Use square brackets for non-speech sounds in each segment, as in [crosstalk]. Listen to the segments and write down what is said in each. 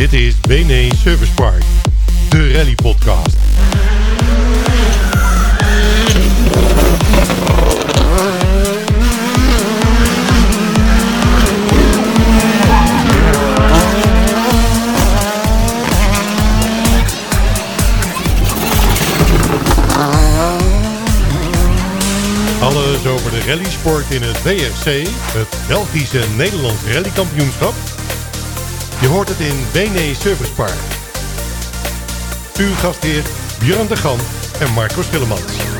Dit is BNE Service Park, de rally podcast. Alles over de rallysport in het WRC, het Belgische Nederlands Rallykampioenschap. Je hoort het in BNE Service Park. Uw gastheer Björn de Gan en Marco Stillemans.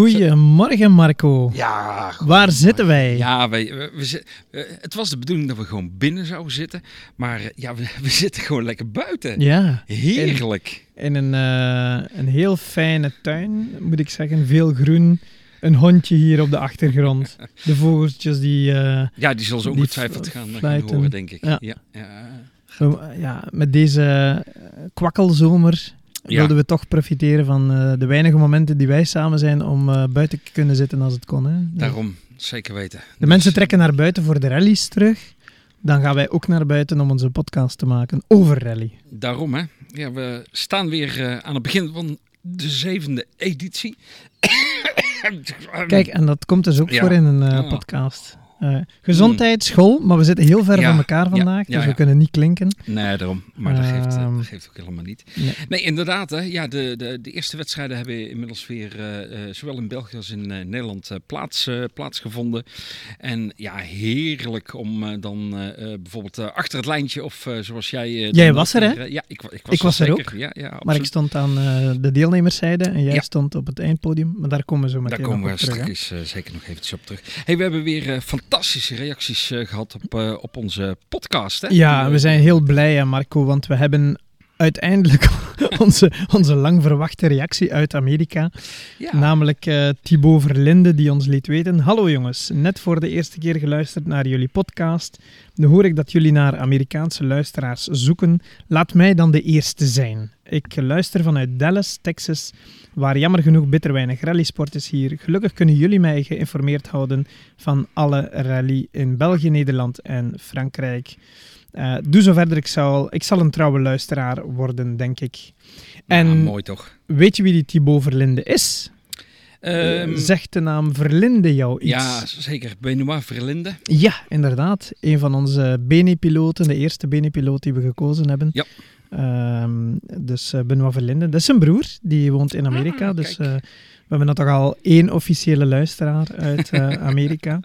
Goedemorgen Marco. Ja, Waar zitten wij? ja wij, we, we eh, het was de bedoeling dat we gewoon binnen zouden zitten. Maar eh, ja, we, [laughs] we zitten gewoon lekker buiten. Ja, Heerlijk. in een, eh, een heel fijne tuin, moet ik zeggen. Veel groen. Een hondje hier op de achtergrond. [laughs] De vogeltjes die... eh, Ja, die zullen ze ongetwijfeld gaan, gaan horen, denk ik. Ja. Ja. Ja, ja, met deze kwakkelzomer Ja. wilden we toch profiteren van eh, de weinige momenten die wij samen zijn om eh, buiten te kunnen zitten als het kon. Hè? Daarom, zeker weten. De Dus- mensen trekken naar buiten voor de rallies terug. Dan gaan wij ook naar buiten om onze podcast te maken over rally. Daarom, hè. Ja, we staan weer eh, aan het begin van de zevende editie. [coughs] Kijk, en dat komt dus ook Ja. voor in een eh, Ja. podcast. Eh, gezondheid, school, maar we zitten heel ver Ja, van elkaar vandaag, ja, dus we kunnen niet klinken. Nee, daarom. Maar dat, geeft, eh, Ehm, dat geeft ook helemaal niet. Nee. Nee, inderdaad. Hè. Ja, de, de, de eerste wedstrijden hebben inmiddels weer eh, eh, zowel in België als in Nederland plaats, plaatsgevonden. En ja, heerlijk om dan bijvoorbeeld achter het lijntje of zoals jij... Jij was er, hè? ja, ik, ik was, Ik was er zeker. ook. Ja, ja, Maar ik stond aan de deelnemerszijde en jij stond op het eindpodium. Maar daar komen we zo meteen Daar komen we straks zeker nog eventjes op terug. Hey, we hebben weer eh, fantastische reacties eh, gehad op, eh, op onze podcast. Hè? Ja, we zijn heel blij, hè, Marco, want we hebben uiteindelijk [laughs] onze, onze lang verwachte reactie uit Amerika. ja. Namelijk eh Thibaut Verlinde, die ons liet weten. Hallo jongens, net voor de eerste keer geluisterd naar jullie podcast. Nu hoor ik dat jullie naar Amerikaanse luisteraars zoeken. Laat mij dan de eerste zijn. Ik luister vanuit Dallas, Texas, waar jammer genoeg bitter weinig rallysport is hier. Gelukkig kunnen jullie mij geïnformeerd houden van alle rally in België, Nederland en Frankrijk. Eh, doe zo verder, ik zal, ik zal een trouwe luisteraar worden, denk ik. En Ja, mooi toch? weet je wie die Thibaut Verlinde is? Ehm, Zegt de naam Verlinde jou iets? ja, zeker. Benoit Verlinde. Ja, inderdaad. Een van onze Beni-piloten, de eerste Beni-piloot die we gekozen hebben. Ja. Ehm, dus eh, Benoit Verlinde. Dat is zijn broer, die woont in Amerika. Ah, dus kijk. eh, we hebben toch al één officiële luisteraar uit eh, [laughs] Amerika.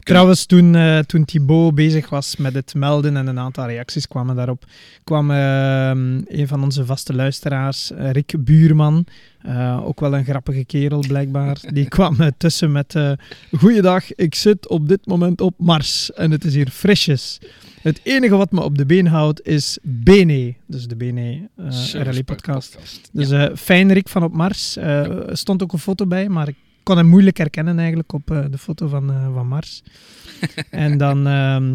Trouwens, toen, eh, toen Thibaut bezig was met het melden en een aantal reacties kwamen daarop, kwam ehm, een van onze vaste luisteraars, Rick Buurman, eh, ook wel een grappige kerel blijkbaar, die kwam eh, tussen met eh Goeiedag, ik zit op dit moment op Mars en het is hier frisjes. Het enige wat me op de been houdt is Bene, dus de Bene Rally Park podcast. Dus ja. fijn Rick van op Mars. Er stond ook een foto bij, maar ik kon hem moeilijk herkennen eigenlijk op de foto van, van Mars. [laughs] en dan ehm,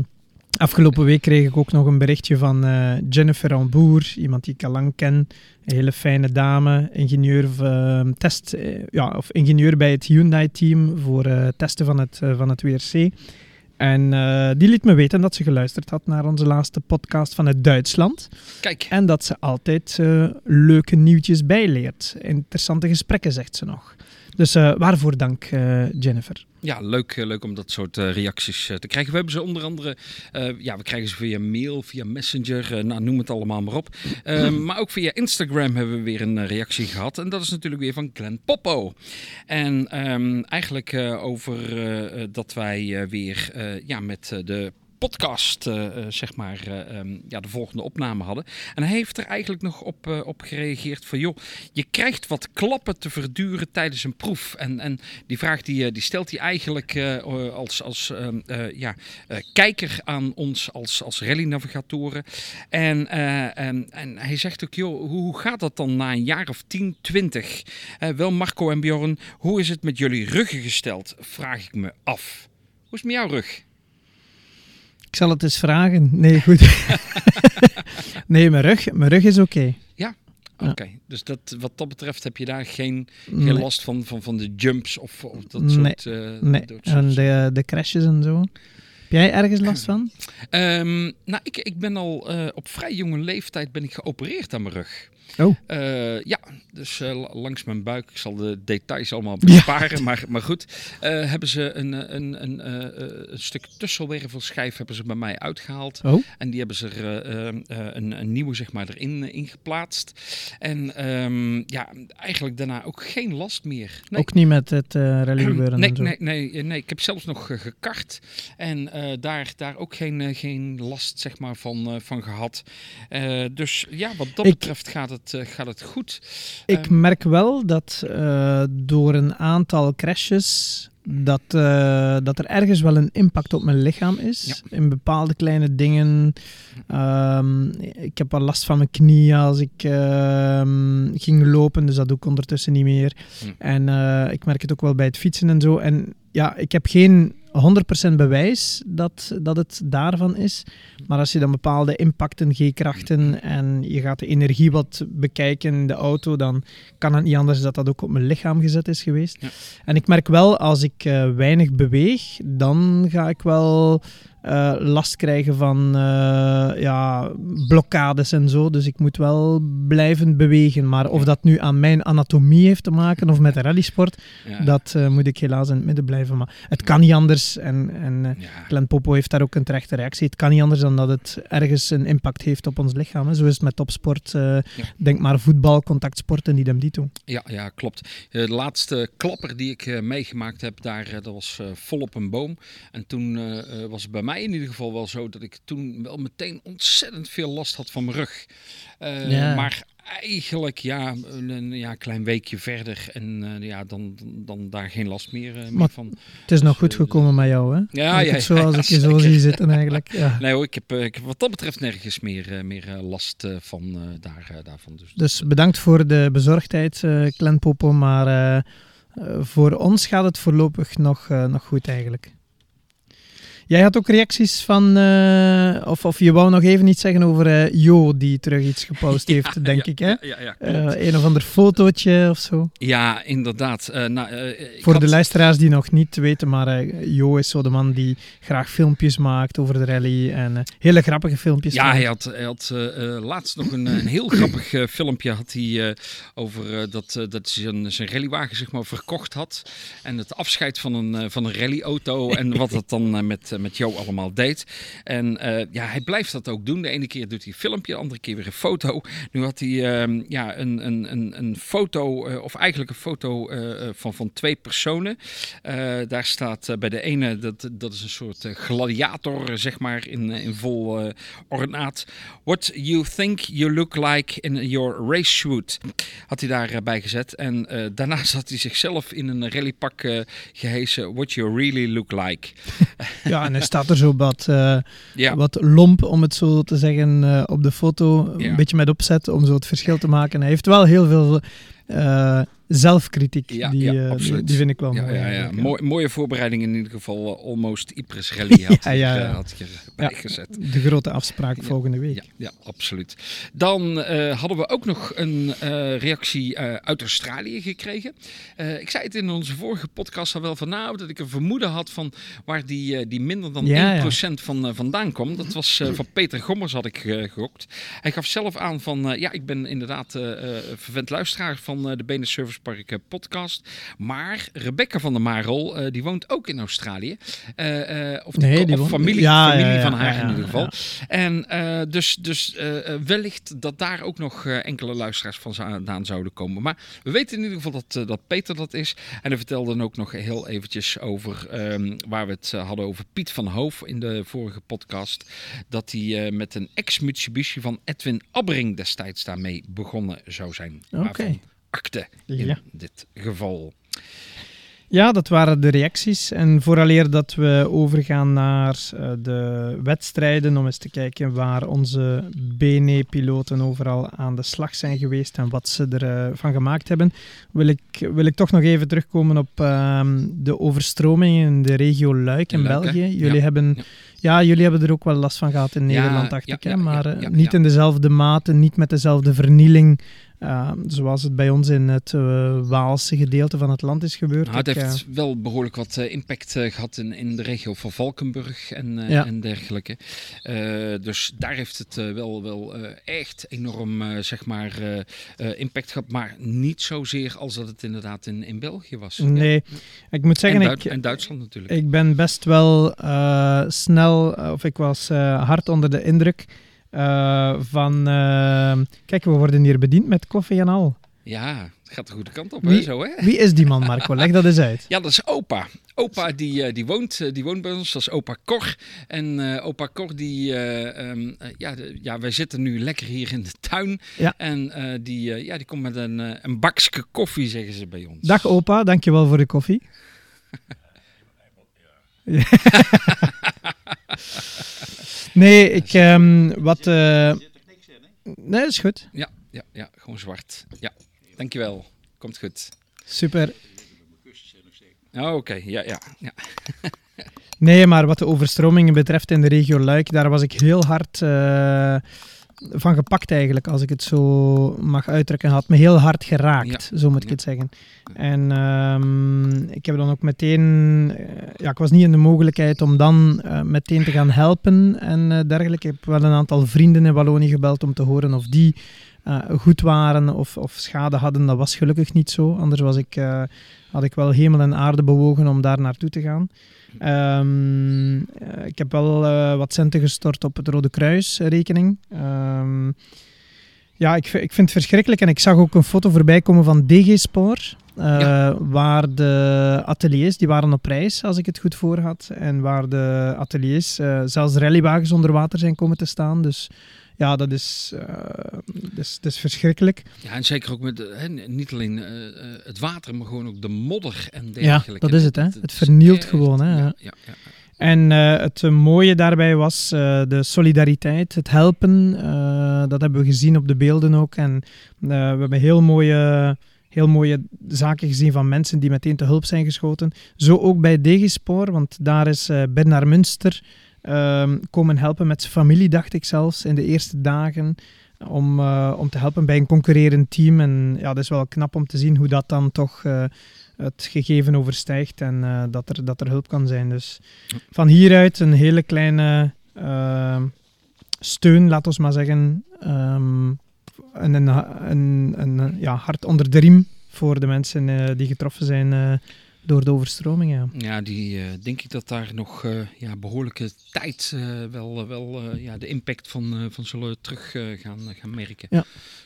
afgelopen week kreeg ik ook nog een berichtje van eh, Jennifer Amboer, iemand die ik al lang ken. Een hele fijne dame, ingenieur, eh, test, eh, ja, of ingenieur bij het Hyundai-team voor eh, testen van het, van het WRC. En die liet me weten dat ze geluisterd had naar onze laatste podcast vanuit Duitsland. Kijk, En dat ze altijd leuke nieuwtjes bijleert. Interessante gesprekken, zegt ze nog. Dus waarvoor dank, Jennifer. Ja, leuk, eh, leuk om dat soort eh, reacties eh, te krijgen. We hebben ze onder andere, ja, we krijgen ze via mail, via messenger, nou, noem het allemaal maar op. [clears throat] Maar ook via Instagram hebben we weer een reactie gehad. En dat is natuurlijk weer van Glenn Poppo. En ehm, eigenlijk over dat wij weer ja, met de podcast, eh, eh, zeg maar, eh, ehm, ja, de volgende opname hadden. En hij heeft er eigenlijk nog op, op gereageerd van, joh, je krijgt wat klappen te verduren tijdens een proef. En, en die vraag die, die stelt hij eigenlijk als, als ehm, eh, ja, kijker aan ons als, als rally-navigatoren. En, en, en hij zegt ook, joh, hoe, gaat dat dan na een jaar of 10, 20? Eh, wel Marco en Bjorn, hoe is het met jullie ruggen gesteld? Vraag ik me af. Hoe is het met jouw rug? Ik zal het eens vragen. Nee, goed. [laughs] nee, mijn rug, mijn rug is oké. oké. Dus dat, wat dat betreft heb je daar geen, geen Nee. last van, van, van de jumps of, of dat Nee, soort... Nee, dat soort- en de, de crashes en zo. Heb jij ergens last van? Ehm, nou, ik, ik ben al eh, op vrij jonge leeftijd ben ik geopereerd aan mijn rug. Oh. Eh, ja, dus eh, la- langs mijn buik. Ik zal de details allemaal besparen. Maar, maar goed, eh, hebben ze een, een, een, een stuk tussenwervelschijf hebben ze bij mij uitgehaald. Oh. En die hebben ze er een, nieuwe zeg maar, erin ingeplaatst. En ehm, ja, eigenlijk daarna ook geen last meer. Nee. Ook niet met het [clears throat] gebeuren Nee, en zo. nee, nee, nee, ik heb zelfs nog gekart en daar, daar ook geen, geen last zeg maar, van, van gehad. Eh, dus ja, wat dat Ik- betreft gaat het, eh, gaat het goed. Ik Ehm, merk wel dat eh, door een aantal crashes dat, eh, dat er ergens wel een impact op mijn lichaam is. In bepaalde kleine dingen. Ehm, ik heb wel last van mijn knieën als ik ehm, ging lopen, dus dat doe ik ondertussen niet meer. Hm. En ik merk het ook wel bij het fietsen en zo. En ja, ik heb geen 100% bewijs dat, dat het daarvan is. Maar als je dan bepaalde impacten, G-krachten en je gaat de energie wat bekijken in de auto, dan kan het niet anders dat dat ook op mijn lichaam gezet is geweest. Ja. En ik merk wel, als ik eh, weinig beweeg, dan ga ik wel eh, last krijgen van eh, ja, blokkades en zo. Dus ik moet wel blijven bewegen. Maar of dat nu aan mijn anatomie heeft te maken of met de rallysport, ja, dat eh, moet ik helaas in het midden blijven. Maar het kan niet anders. En, en. Glenn Popo heeft daar ook een terechte reactie. Het kan niet anders dan dat het ergens een impact heeft op ons lichaam. Hè. Zo is het met topsport. Denk maar voetbal, contactsporten, die dem dito. Ja, ja, klopt. De laatste klapper die ik meegemaakt heb, daar, dat was eh, vol op een boom. En toen was het bij mij in ieder geval wel zo dat ik toen wel meteen ontzettend veel last had van mijn rug. Eh, Ja. Maar eigenlijk ja, een, ja, klein weekje verder en eh, ja, dan, dan, dan daar geen last meer, eh, meer Maar- van. Het is nog Dus, goed gekomen met jou, hè? Ja, ja, het zo, ja, als ik je [laughs] zo zie zitten eigenlijk. Ja. Nee hoor, ik heb, ik heb wat dat betreft nergens meer, meer last van daar, daarvan. Dus, Dus bedankt voor de bezorgdheid, Glenn Popo. Maar voor ons gaat het voorlopig nog, nog goed eigenlijk. Jij had ook reacties van, eh, of, of je wou nog even iets zeggen over eh, Jo, die terug iets gepost [laughs] heeft, denk ja, ik. Hè? Ja. Eh, een of ander fotootje of zo. ja inderdaad. Nou, Voor had- de luisteraars die nog niet weten, maar Jo is zo de man die graag filmpjes maakt over de rally. En hele grappige filmpjes. Ja, hij had, hij had laatst nog een, een heel grappig filmpje had hij, over dat, dat zijn, zijn rallywagen zeg maar, verkocht had. En het afscheid van een, van een rallyauto en wat dat dan met, met Jo allemaal deed. En eh, ja, hij blijft dat ook doen. De ene keer doet hij een filmpje, de andere keer weer een foto. Nu had hij ehm, ja, een, een, een, een foto, eh, of eigenlijk een foto eh, eh, van, van twee personen. Eh, daar staat eh, bij de ene, dat, dat is een soort eh, gladiator, zeg maar, in, eh, in vol eh, ornaat. What you think you look like in your race shoot, had hij daarbij gezet. En eh, daarnaast [laughs] had hij zichzelf in een rallypak eh gehesen. What you really look like. ja, en hij staat er zo wat, eh, Ja, wat lomp, om het zo te zeggen, eh, op de foto. Ja. Een beetje met opzet om zo het verschil te maken. Hij heeft wel heel veel eh, zelfkritiek. Ja, die, ja, eh, die, vind ik wel ja, mooi. ja, ja. Mooi, mooie voorbereiding in ieder geval. eh, almost Ypres Rally had, Ja, hij, ja, eh, ja. had hij erbij gezet. De grote afspraak volgende week. Ja, ja absoluut. Dan eh, hadden we ook nog een reactie uit Australië gekregen. Ik zei het in onze vorige podcast al wel van nou, dat ik een vermoeden had van waar die, die minder dan Ja, ja. 1% van vandaan kwam. Dat was van Peter Gommers had ik eh, gegokt. Hij gaf zelf aan van ja, ik ben inderdaad vervent luisteraar van de Benen Service Park eh, podcast. Maar Rebecca van der Marel, eh, die woont ook in Australië. Eh, of die Nee, ko- die of woont- familie, ja, familie ja, van haar in ieder geval. En dus, dus wellicht dat daar ook nog enkele luisteraars van vandaan zouden komen. Maar we weten in ieder geval dat, dat Peter dat is. En hij vertelde dan ook nog heel eventjes over ehm, waar we het hadden over Piet van Hoof in de vorige podcast. Dat hij met een ex-Mitsubishi van Edwin Abbering destijds daarmee begonnen zou zijn. Oké. Akte in Ja. dit geval. Ja, dat waren de reacties. En vooraleer dat we overgaan naar eh, de wedstrijden, om eens te kijken waar onze BNE-piloten overal aan de slag zijn geweest en wat ze ervan van gemaakt hebben, wil ik, wil ik toch nog even terugkomen op ehm, de overstromingen in de regio Luik in, In Luik, hè? België. Jullie, Ja. hebben, Ja. ja. jullie hebben er ook wel last van gehad in Ja, Nederland, dacht ik. Hè? maar eh, niet in dezelfde mate, niet met dezelfde vernieling Uh, zoals het bij ons in het uh, Waalse gedeelte van het land is gebeurd. Nou, het heeft wel behoorlijk wat impact gehad in, in de regio van Valkenburg en, ja. en dergelijke. dus daar heeft het wel, wel echt enorm zeg maar, impact gehad. Maar niet zozeer als dat het inderdaad in, in België was. Nee, ik moet zeggen... En, ik, en Duitsland natuurlijk. Ik ben best wel snel, of ik was hard onder de indruk uh, van, uh, kijk, we worden hier bediend met koffie en al. Ja, het gaat de goede kant op, wie, hè, zo, hè? Wie is die man, Marco? Leg dat eens [laughs] uit. Ja, dat is opa. Opa die, uh, die, woont, die woont bij ons, dat is opa Cor. En opa Cor, die, um, ja, de, ja, wij zitten nu lekker hier in de tuin. Ja. En die, ja, die komt met een, een bakje koffie, zeggen ze bij ons. Dag opa, dankjewel voor de koffie. [laughs] [laughs] Nee, ik... Um, wat... Uh... Nee, is goed. Ja, ja, ja, gewoon zwart. Ja, dankjewel. Komt goed. Super. Oh, oké, ja, ja. ja. [laughs] nee, maar wat de overstromingen betreft in de regio Luik, daar was ik heel hard... Uh, van gepakt eigenlijk, als ik het zo mag uitdrukken. Had me heel hard geraakt, zo moet ik het zeggen. En um, ik heb dan ook meteen... Uh, ja, ik was niet in de mogelijkheid om dan uh, meteen te gaan helpen en uh, dergelijke. Ik heb wel een aantal vrienden in Wallonië gebeld om te horen of die goed waren of, of schade hadden. Dat was gelukkig niet zo. Anders was ik, had ik wel hemel en aarde bewogen om daar naartoe te gaan. Um, ik heb wel uh, wat centen gestort op het Rode Kruis rekening. Um, ja, ik, ik vind het verschrikkelijk. En ik zag ook een foto voorbij komen van DG Spoor. Uh, ja. Waar de ateliers, die waren op reis, als ik het goed voor had. En waar de ateliers, uh, zelfs rallywagens onder water zijn komen te staan. Dus ja, dat is, uh, dat is, dat is verschrikkelijk. Ja, en zeker ook met hè, niet alleen uh, het water, maar gewoon ook de modder en dergelijke. Ja, dat is het. Hè? Het, vernielt gewoon. Hè? Ja, ja, ja. En uh, het mooie daarbij was de solidariteit, het helpen. dat hebben we gezien op de beelden ook. En we hebben heel mooie heel mooie zaken gezien van mensen die meteen te hulp zijn geschoten. Zo ook bij Degespoor, want daar is uh, Bernard Münster um, komen helpen met zijn familie, dacht ik zelfs, in de eerste dagen. Om, uh, om te helpen bij een concurrerend team. En ja, dat is wel knap om te zien hoe dat dan toch uh, het gegeven overstijgt en uh, dat, er, dat er hulp kan zijn. Dus van hieruit een hele kleine ehm, steun, laat ons maar zeggen. Um, een, een, een, een, ja, hart onder de riem voor de mensen die getroffen zijn door de overstroming, ja. Ja, die uh, denk ik dat daar nog uh, ja, behoorlijke tijd uh, wel, wel ja, de impact van, van zullen terug gaan, gaan merken. Ja.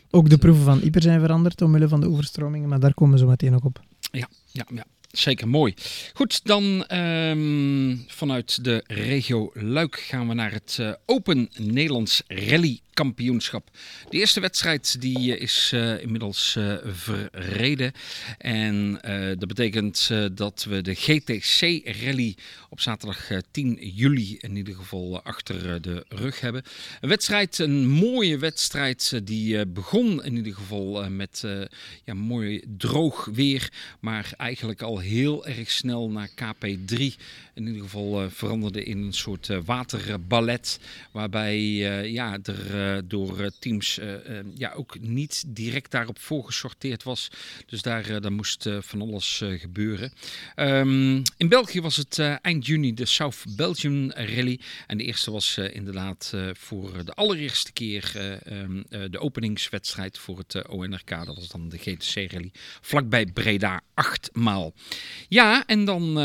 Ook de proeven van Ieper zijn veranderd omwille van de overstromingen, maar daar komen we zo meteen nog op. Ja, ja, ja. Zeker mooi. Goed, dan um, vanuit de regio Luik gaan we naar het Open Nederlands Rally kampioenschap. De eerste wedstrijd die eh, is uh, inmiddels uh, verreden. En dat betekent dat we de GTC Rally op zaterdag 10 juli in ieder geval achter de rug hebben. Een wedstrijd, een mooie wedstrijd die begon in ieder geval met ja, mooi droog weer. Maar eigenlijk al heel erg snel naar KP3 in ieder geval veranderde in een soort waterballet. Waarbij ja, er eh, door eh, teams eh, ja, ook niet direct daarop voorgesorteerd was. Dus daar, daar moest van alles gebeuren. Um, in België was het eind juni de South Belgian Rally. En de eerste was inderdaad voor de allereerste keer um, de openingswedstrijd voor het ONRK. Dat was dan de GTC Rally. Vlakbij Breda, achtmaal. Ja, en dan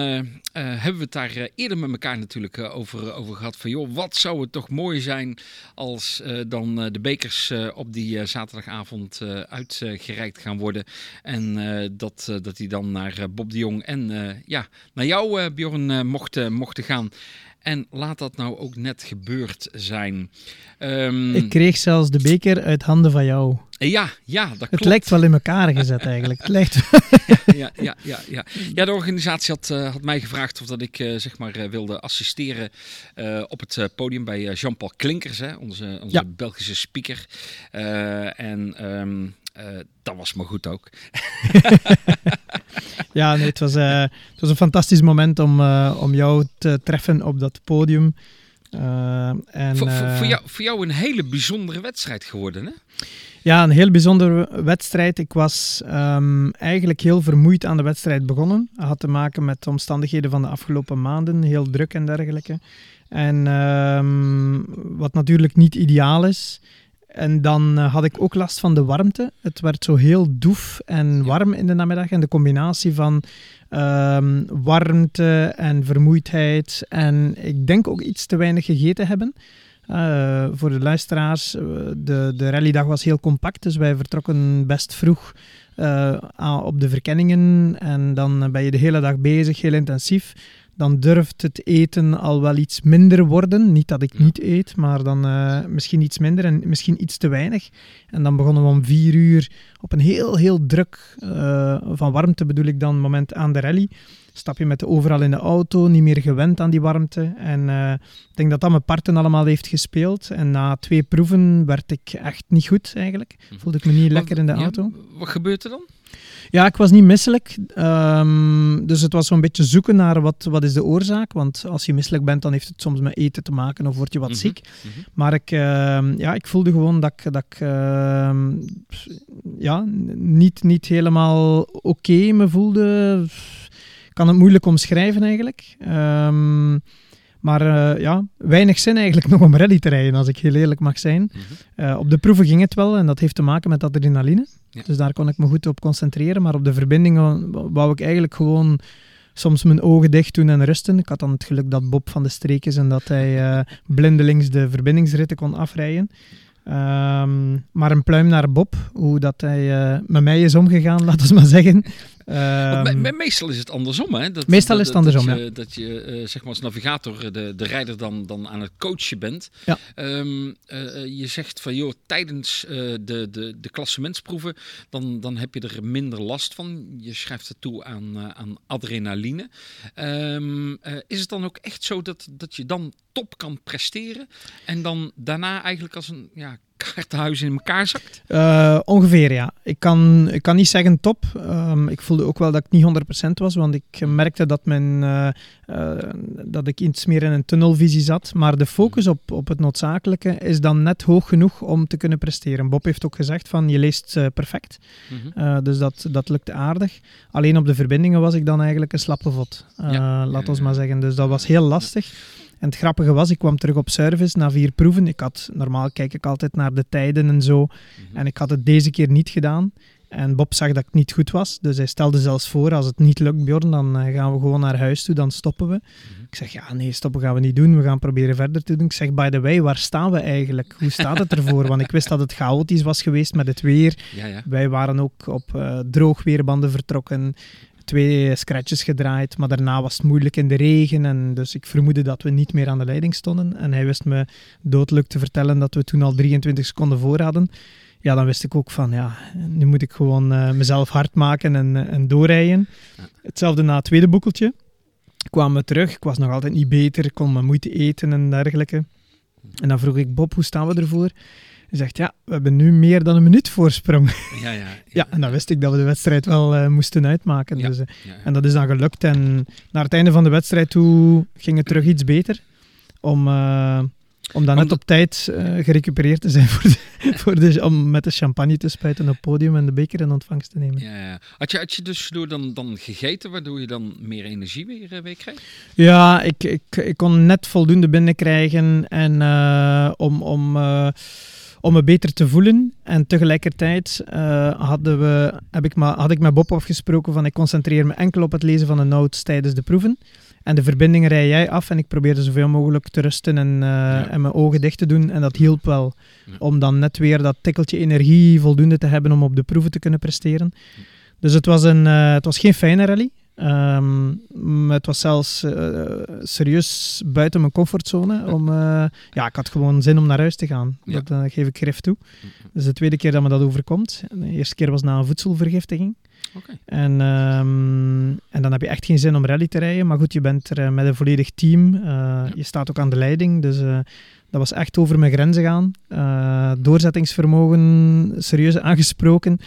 hebben we het daar eerder met elkaar natuurlijk over, over gehad. Van joh, wat zou het toch mooi zijn als dan eh, de bekers eh, op die eh, zaterdagavond uitgereikt gaan worden. En dat, dat die dan naar Bob de Jong en ja, naar jou, Bjorn, mochten, mochten gaan. En laat dat nou ook net gebeurd zijn. Um, ik kreeg zelfs de beker uit handen van jou. Ja, ja, dat klopt. Het lijkt wel in elkaar gezet eigenlijk. Het lijkt... [laughs] ja, ja, ja, ja. ja, de organisatie had, uh, had mij gevraagd of dat ik uh, zeg maar, uh, wilde assisteren op het podium bij Jean-Paul Klinkers, hè, onze, onze ja. Belgische speaker. en um, dat was maar goed ook. [laughs] ja, nee, het, was, het was een fantastisch moment om, om jou te treffen op dat podium. en, voor, voor, voor, jou, voor jou een hele bijzondere wedstrijd geworden, hè? Ja, een heel bijzondere wedstrijd. Ik was ehm, eigenlijk heel vermoeid aan de wedstrijd begonnen. Dat had te maken met de omstandigheden van de afgelopen maanden, heel druk en dergelijke. En ehm, wat natuurlijk niet ideaal is. En dan eh, had ik ook last van de warmte. Het werd zo heel doef en warm in de namiddag. En de combinatie van ehm, warmte en vermoeidheid. En ik denk ook iets te weinig gegeten hebben. Uh, voor de luisteraars, uh, de, de rallydag was heel compact, dus wij vertrokken best vroeg uh, op de verkenningen en dan ben je de hele dag bezig, heel intensief dan durft het eten al wel iets minder worden. Niet dat ik niet eet, maar dan uh, misschien iets minder en misschien iets te weinig. En dan begonnen we om vier uur op een heel, heel druk, van warmte bedoel ik dan, moment aan de rally. Stap je met de overal in de auto, niet meer gewend aan die warmte. En uh, ik denk dat dat mijn parten allemaal heeft gespeeld. En na twee proeven werd ik echt niet goed eigenlijk. Hm. Voelde ik me niet lekker in de Ja, auto. wat gebeurt er dan? Ja, ik was niet misselijk. Ehm, dus het was zo'n beetje zoeken naar wat, wat is de oorzaak. Want als je misselijk bent, dan heeft het soms met eten te maken of word je wat Mhm, ziek. mhm. Maar ik, ehm, ja, ik voelde gewoon dat ik, dat ik ehm, ja, niet, niet helemaal oké me voelde. Ik kan het moeilijk omschrijven eigenlijk. Ehm, maar eh, ja, weinig zin eigenlijk nog om rally te rijden, als ik heel eerlijk mag zijn. Mhm. Eh, op de proeven ging het wel en dat heeft te maken met adrenaline. Ja. Dus daar kon ik me goed op concentreren. Maar op de verbindingen wou ik eigenlijk gewoon soms mijn ogen dicht doen en rusten. Ik had dan het geluk dat Bob van de streek is en dat hij eh, blindelings de verbindingsritten kon afrijden. Ehm, maar een pluim naar Bob, hoe dat hij met mij is omgegaan, [laughs] laten we maar zeggen. Me- Ehm, me- meestal is het andersom, hè? Dat, Meestal dat- is het andersom, Dat je, dat je eh, zeg maar als navigator de, de rijder dan, dan aan het coachen bent. Ja. Ehm, eh, je zegt van, joh, tijdens eh, de, de, de klassementsproeven, dan, dan heb je er minder last van. Je schrijft het toe aan, eh, aan adrenaline. Ehm, eh, is het dan ook echt zo dat, dat je dan top kan presteren en dan daarna eigenlijk als een ja, kaartenhuis in elkaar zakt? Eh, ongeveer, ja. Ik kan, ik kan niet zeggen top. Ehm, ik voelde ook wel dat ik niet 100% was, want ik merkte dat, mijn, eh, eh, dat ik iets meer in een tunnelvisie zat. Maar de focus op, op het noodzakelijke is dan net hoog genoeg om te kunnen presteren. Bob heeft ook gezegd van, je leest perfect. Mhm. Dus dat, dat lukte aardig. Alleen op de verbindingen was ik dan eigenlijk een slappe vod. Ja. Laat Ja, ons maar zeggen. Dus dat was heel lastig. En het grappige was, ik kwam terug op service na vier proeven. Ik had, normaal kijk ik altijd naar de tijden en zo. Mhm. En ik had het deze keer niet gedaan. En Bob zag dat ik niet goed was. Dus hij stelde zelfs voor, als het niet lukt, Bjorn, dan eh, gaan we gewoon naar huis toe, dan stoppen we. Mhm. Ik zeg, ja, nee, stoppen gaan we niet doen. We gaan proberen verder te doen. Ik zeg, by the way, waar staan we eigenlijk? Hoe staat het ervoor? Want ik wist dat het chaotisch was geweest met het weer. Ja, ja. Wij waren ook op eh droogweerbanden vertrokken. Twee scratches gedraaid, maar daarna was het moeilijk in de regen. En dus ik vermoedde dat we niet meer aan de leiding stonden. En hij wist me doodelijk te vertellen dat we toen al 23 seconden voor hadden. Ja, dan wist ik ook van, ja, nu moet ik gewoon eh, mezelf hard maken en, eh, en doorrijden. Hetzelfde na het tweede boekeltje. Kwamen we terug, ik was nog altijd niet beter, ik kon mijn moeite eten en dergelijke. En dan vroeg ik Bob, hoe staan we ervoor? Hij zegt, ja, we hebben nu meer dan een minuut voorsprong. Ja, ja. [laughs] Ja, en dan wist ik dat we de wedstrijd wel eh, moesten uitmaken. Ja. Dus, eh, ja, en dat is dan gelukt. En naar het einde van de wedstrijd toe ging het terug iets beter. Om, eh, om dan net op tijd gerecupereerd te zijn voor de, [laughs] voor de, om met de champagne te spuiten op het podium en de beker in ontvangst te nemen. Ja, ja. Had je, had je dus door dan, dan gegeten, waardoor je dan meer energie weer, weer kreeg? Ja, ik, ik, ik kon net voldoende binnenkrijgen en, om, om, om me beter te voelen. En tegelijkertijd eh, hadden we, heb ik ma- had ik met Bob afgesproken van ik concentreer me enkel op het lezen van de notes tijdens de proeven. En de verbindingen rij jij af en ik probeerde zoveel mogelijk te rusten en, eh, en mijn ogen dicht te doen. En dat hielp wel Ja. om dan net weer dat tikkeltje energie voldoende te hebben om op de proeven te kunnen presteren. Dus het was, een, eh, het was geen fijne rally. Maar het was zelfs eh, serieus buiten mijn comfortzone. Om, eh, ja, ik had gewoon zin om naar huis te gaan. Ja. Dat eh, geef ik grif toe. Is de tweede keer dat me dat overkomt. De eerste keer was na een voedselvergiftiging. Oké. En, ehm, en dan heb je echt geen zin om rally te rijden. Maar goed, je bent er met een volledig team. Je staat ook aan de leiding. Dus dat was echt over mijn grenzen gaan. Doorzettingsvermogen serieus aangesproken.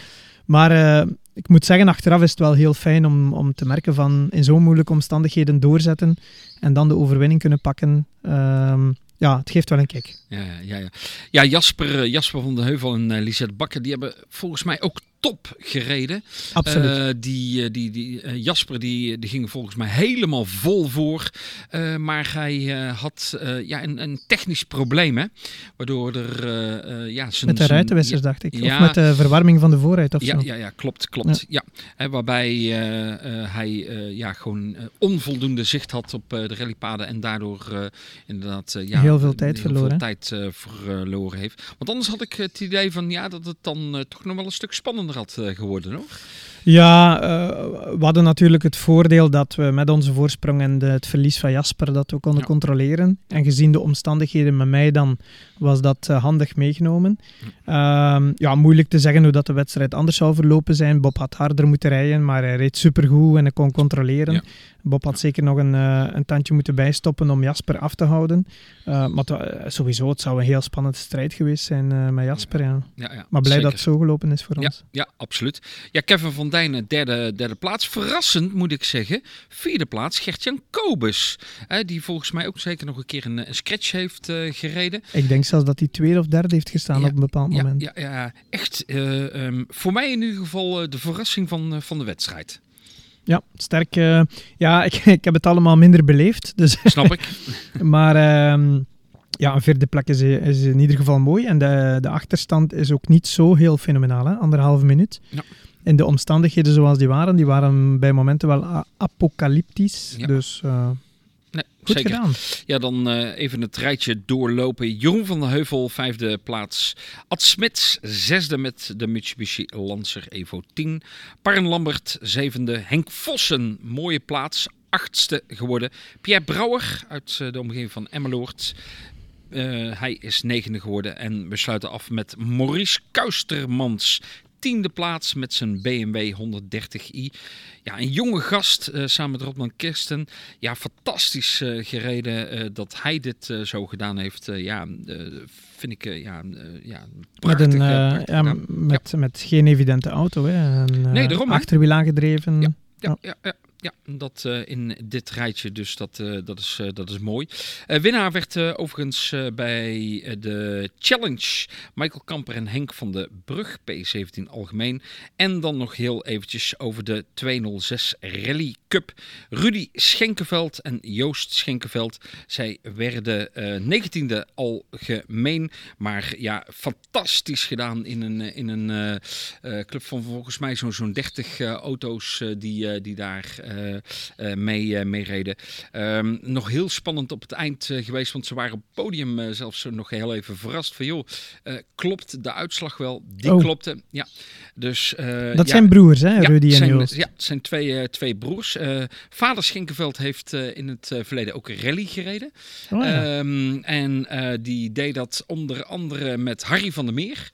Maar ik moet zeggen, achteraf is het wel heel fijn om, om te merken van in zo'n moeilijke omstandigheden doorzetten en dan de overwinning kunnen pakken. Ehm, ja, het geeft wel een kick. Ja, ja, ja. ja Jasper, Jasper van de Heuvel en Lisette Bakker, die hebben volgens mij ook top gereden. Absoluut. Uh, die, die, die, uh, Jasper die, die ging volgens mij helemaal vol voor. Uh, maar hij had ja, een, een technisch probleem. Hè? Waardoor er... ja, zijn, met de ruitenwissers, ja, dacht ik. Ja, of met de verwarming van de voorruit of ja, zo. Ja, ja klopt. klopt ja. ja. waarbij hij ja, gewoon onvoldoende zicht had op de rallypaden. En daardoor inderdaad ja, heel veel tijd heel verloren. Veel tijd verloren heeft. Want anders had ik het idee van ja, dat het dan toch nog wel een stuk spannender had geworden, nog? Ja, uh, we hadden natuurlijk het voordeel dat we met onze voorsprong en de, het verlies van Jasper dat we konden ja. controleren. En gezien de omstandigheden met mij dan, was dat uh, handig meegenomen. Ja. Uh, ja, moeilijk te zeggen hoe dat de wedstrijd anders zou verlopen zijn. Bob had harder moeten rijden, maar hij reed supergoed en hij kon controleren. Ja. Bob had zeker nog een, uh, een tandje moeten bijstoppen om Jasper af te houden. Maar sowieso, het zou een heel spannende strijd geweest zijn met Jasper. Ja. Ja, ja, maar blij zeker. dat het zo gelopen is voor ons. Ja, absoluut. Ja, Kevin van Derde, derde plaats. Verrassend moet ik zeggen. Vierde plaats, Gertjan Kobus. die volgens mij ook zeker nog een keer een, een scratch heeft gereden. Ik denk zelfs dat hij tweede of derde heeft gestaan ja, op een bepaald ja, moment. Ja, ja echt. Um, voor mij in ieder geval de verrassing van, van de wedstrijd. Ja, sterk. Uh, ja, ik, [laughs] ik heb het allemaal minder beleefd. Dus [laughs] Snap ik. maar uh, ja, een vierde plek is, is, in ieder geval mooi. En de, de achterstand is ook niet zo heel fenomenaal, hè? anderhalve minuut. Ja. En de omstandigheden zoals die waren, die waren bij momenten wel apocalyptisch. Ja. Dus uh, nee, goed zeker. gedaan. Ja, dan uh, even het rijtje doorlopen. Jeroen van der Heuvel, vijfde plaats. Ad Smits, zesde met de Mitsubishi Lancer Evo 10. Parren Lambert, zevende. Henk Vossen, mooie plaats, achtste geworden. Pierre Brouwer uit uh, de omgeving van Emmeloord. Uh, hij is negende geworden. En we sluiten af met Maurice Kuistermans. Tiende plaats met zijn BMW 130i. Ja, een jonge gast uh, samen met Rodman Kirsten. Ja, fantastisch uh, gereden uh, dat hij dit zo gedaan heeft. ja, vind ik ja, ja, prachtig, met, een, ja, met, ja. met geen evidente auto. Hè? Een, nee, daarom. Achterwiel aangedreven. Ja, ja, ja. Ja. Dat uh, in dit rijtje, dus dat, uh, dat, is, uh, dat is mooi. winnaar werd overigens bij de Challenge Michael Kamper en Henk van de Brug, P17 algemeen. En dan nog heel eventjes over de 206 Rally Cup. Rudy Schenkenveld en Joost Schenkenveld, zij werden 19e algemeen. Maar ja, fantastisch gedaan in een, in een club van volgens mij zo'n zo'n 30 auto's die, die daar... Mee, mee reden. Um, nog heel spannend op het eind geweest, want ze waren op het podium zelfs nog heel even verrast van joh, klopt de uitslag wel? Die oh. klopte, ja. Dus, dat ja, zijn broers, hè, Rudy zijn, en Joost? Ja, het zijn twee, twee broers. Vader Schinkenveld heeft in het verleden ook een rally gereden. Oh, ja. um, en die deed dat onder andere met Harry van der Meer,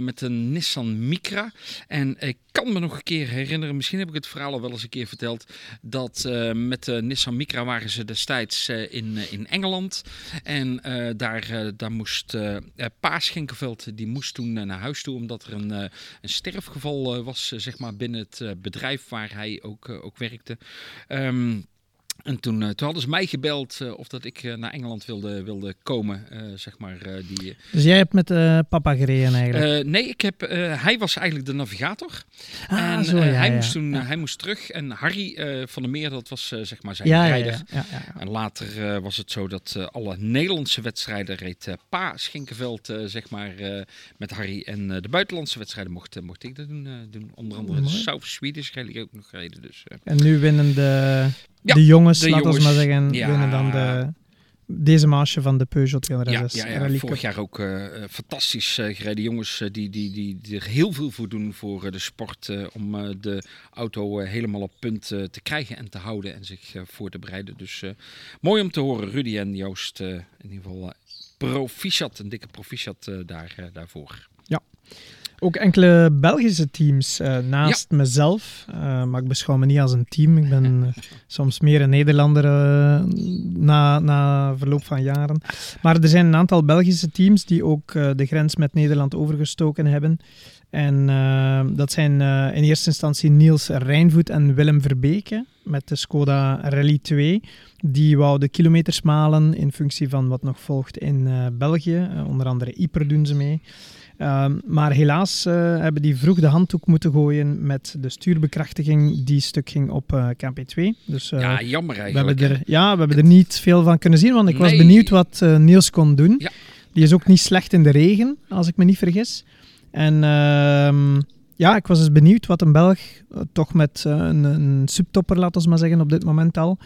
met een Nissan Micra. En ik kan me nog een keer herinneren, misschien heb ik het verhaal al wel eens een keer verteld, dat met de Nissan Micra waren ze destijds in, in Engeland. En daar, daar moest Pa Schenkenveld, die moest toen naar huis toe, omdat er een, een sterfgeval was, zeg maar, binnen het bedrijf waar hij ook, ook werkte. Um, en toen, uh, toen hadden ze mij gebeld uh, of dat ik uh, naar Engeland wilde, wilde komen, zeg maar. die, dus jij hebt met papa gereden eigenlijk? nee, ik heb, hij was eigenlijk de navigator. Ah, en zo, ja, hij, ja, moest toen, ja. hij moest terug. En Harry van der Meer, dat was zeg maar zijn rijder. En later was het zo dat alle Nederlandse wedstrijden reed Pa Schinkenveld, zeg maar, met Harry. En de buitenlandse wedstrijden mocht, mocht ik dat doen, doen. Onder andere de South Swedish Rally ook nog gereden. Dus, en nu winnen de... Ja, de jongens, de laten we maar zeggen, ja. winnen dan de, deze maasje van de Peugeot 206 ja, ja, ja, vorig jaar ook uh, fantastisch uh, gereden. Jongens uh, die, die, die, die, er heel veel voor doen voor de sport. om de auto helemaal op punt te krijgen en te houden en zich voor te bereiden. Dus mooi om te horen. Rudy en Joost in ieder geval proficiat, een dikke proficiat daar, daarvoor. Ja. Ook enkele Belgische teams uh, naast ja. mezelf, uh, maar ik beschouw me niet als een team. Ik ben uh, [laughs] soms meer een Nederlander na, na verloop van jaren. Maar er zijn een aantal Belgische teams die ook de grens met Nederland overgestoken hebben. En dat zijn in eerste instantie Niels Rijnvoet en Willem Verbeke met de Skoda Rally 2. Die wou de kilometers malen in functie van wat nog volgt in België. onder andere Yper doen ze mee. Ehm, maar helaas hebben die vroeg de handdoek moeten gooien met de stuurbekrachtiging die stuk ging op KP2. Dus, ja, jammer eigenlijk. We hebben, er, ja, we hebben er niet veel van kunnen zien, want ik nee. was benieuwd wat Niels kon doen. Ja. Die is ook niet slecht in de regen, als ik me niet vergis. En uh, ja, ik was dus benieuwd wat een Belg, uh, toch met uh, een, een, subtopper, laten we maar zeggen, op dit moment al,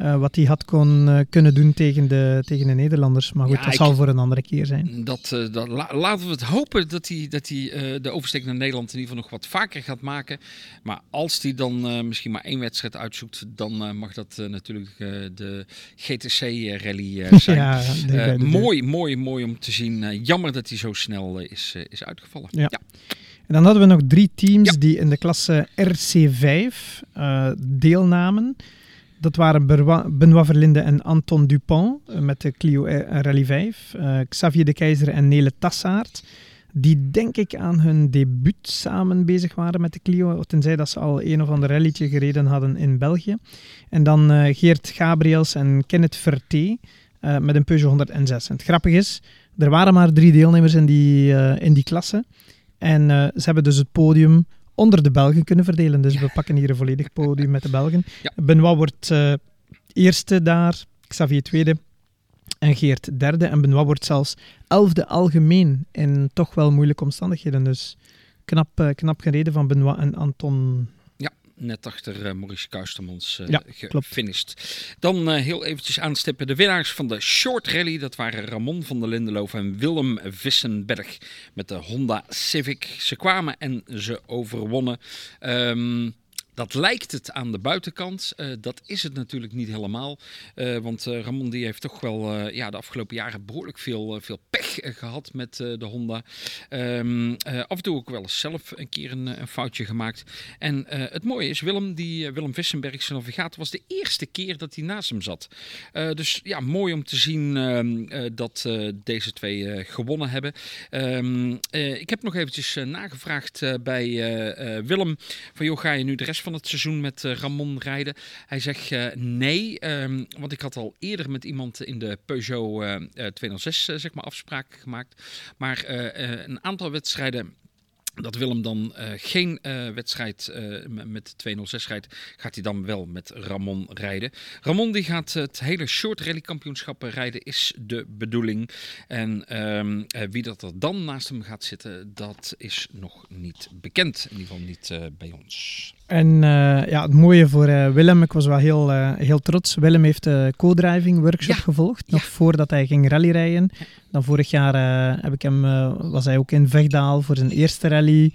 uh, wat hij had kon, kunnen doen tegen de, tegen de Nederlanders. Maar goed, ja, dat ik, zal voor een andere keer zijn. Dat, dat, la, laten we het hopen dat hij, dat hij de oversteek naar Nederland in ieder geval nog wat vaker gaat maken. Maar als hij dan misschien maar één wedstrijd uitzoekt, dan mag dat natuurlijk de GTC-rally [laughs] zijn. ja, de, mooi, mooi, mooi om te zien. jammer dat hij zo snel is, is uitgevallen. ja. ja. En dan hadden we nog drie teams ja. die in de klasse RC5 uh, deelnamen. Dat waren Benoit Verlinde en Anton Dupont uh, met de Clio Rally 5. Uh, Xavier de Keizer en Nele Tassaert. Die denk ik aan hun debuut samen bezig waren met de Clio. Tenzij dat ze al een of ander rallytje gereden hadden in België. En dan Geert Gabriels en Kenneth Verté met een Peugeot 106. En het grappige is, er waren maar drie deelnemers in die, in die klasse. En uh, ze hebben dus het podium onder de Belgen kunnen verdelen. Dus we pakken hier een volledig podium met de Belgen. Ja. Benoit wordt uh, eerste daar, Xavier tweede en Geert derde. En Benoit wordt zelfs elfde algemeen in toch wel moeilijke omstandigheden. Dus knap, uh, knap gereden van Benoit en Anton net achter uh, Maurice Kuistermans uh, ja, gefinished. Dan uh, heel eventjes aanstippen de winnaars van de Short Rally. Dat waren Ramon van der Lindeloof en Willem Vissenberg met de Honda Civic. Ze kwamen en ze overwonnen. Um, dat lijkt het aan de buitenkant. Uh, dat is het natuurlijk niet helemaal. Uh, want uh, Ramon die heeft toch wel ja, de afgelopen jaren behoorlijk veel, veel pech gehad met de Honda. Um, af en toe ook wel eens zelf een keer een, een foutje gemaakt. En het mooie is, Willem, die, Willem Vissenberg, zijn navigator, was de eerste keer dat hij naast hem zat. dus ja, mooi om te zien ehm, dat deze twee gewonnen hebben. Um, ik heb nog eventjes nagevraagd bij Willem van joh, ga je nu de rest van het seizoen met uh, Ramon rijden? Hij zegt uh, nee, um, want ik had al eerder met iemand in de Peugeot uh, 206 zeg maar afspraken gemaakt. Maar een aantal wedstrijden dat Willem dan geen wedstrijd met 206 rijdt, gaat hij dan wel met Ramon rijden. Ramon die gaat het hele short rally kampioenschap rijden, is de bedoeling. En um, wie dat er dan naast hem gaat zitten, dat is nog niet bekend. In ieder geval niet bij ons. En ja, het mooie voor Willem, ik was wel heel, heel trots. Willem heeft de co-driving workshop Ja. gevolgd, nog Ja. voordat hij ging rallyrijden. Dan vorig jaar eh, heb ik hem, eh, was hij ook in Vegdaal voor zijn eerste rally.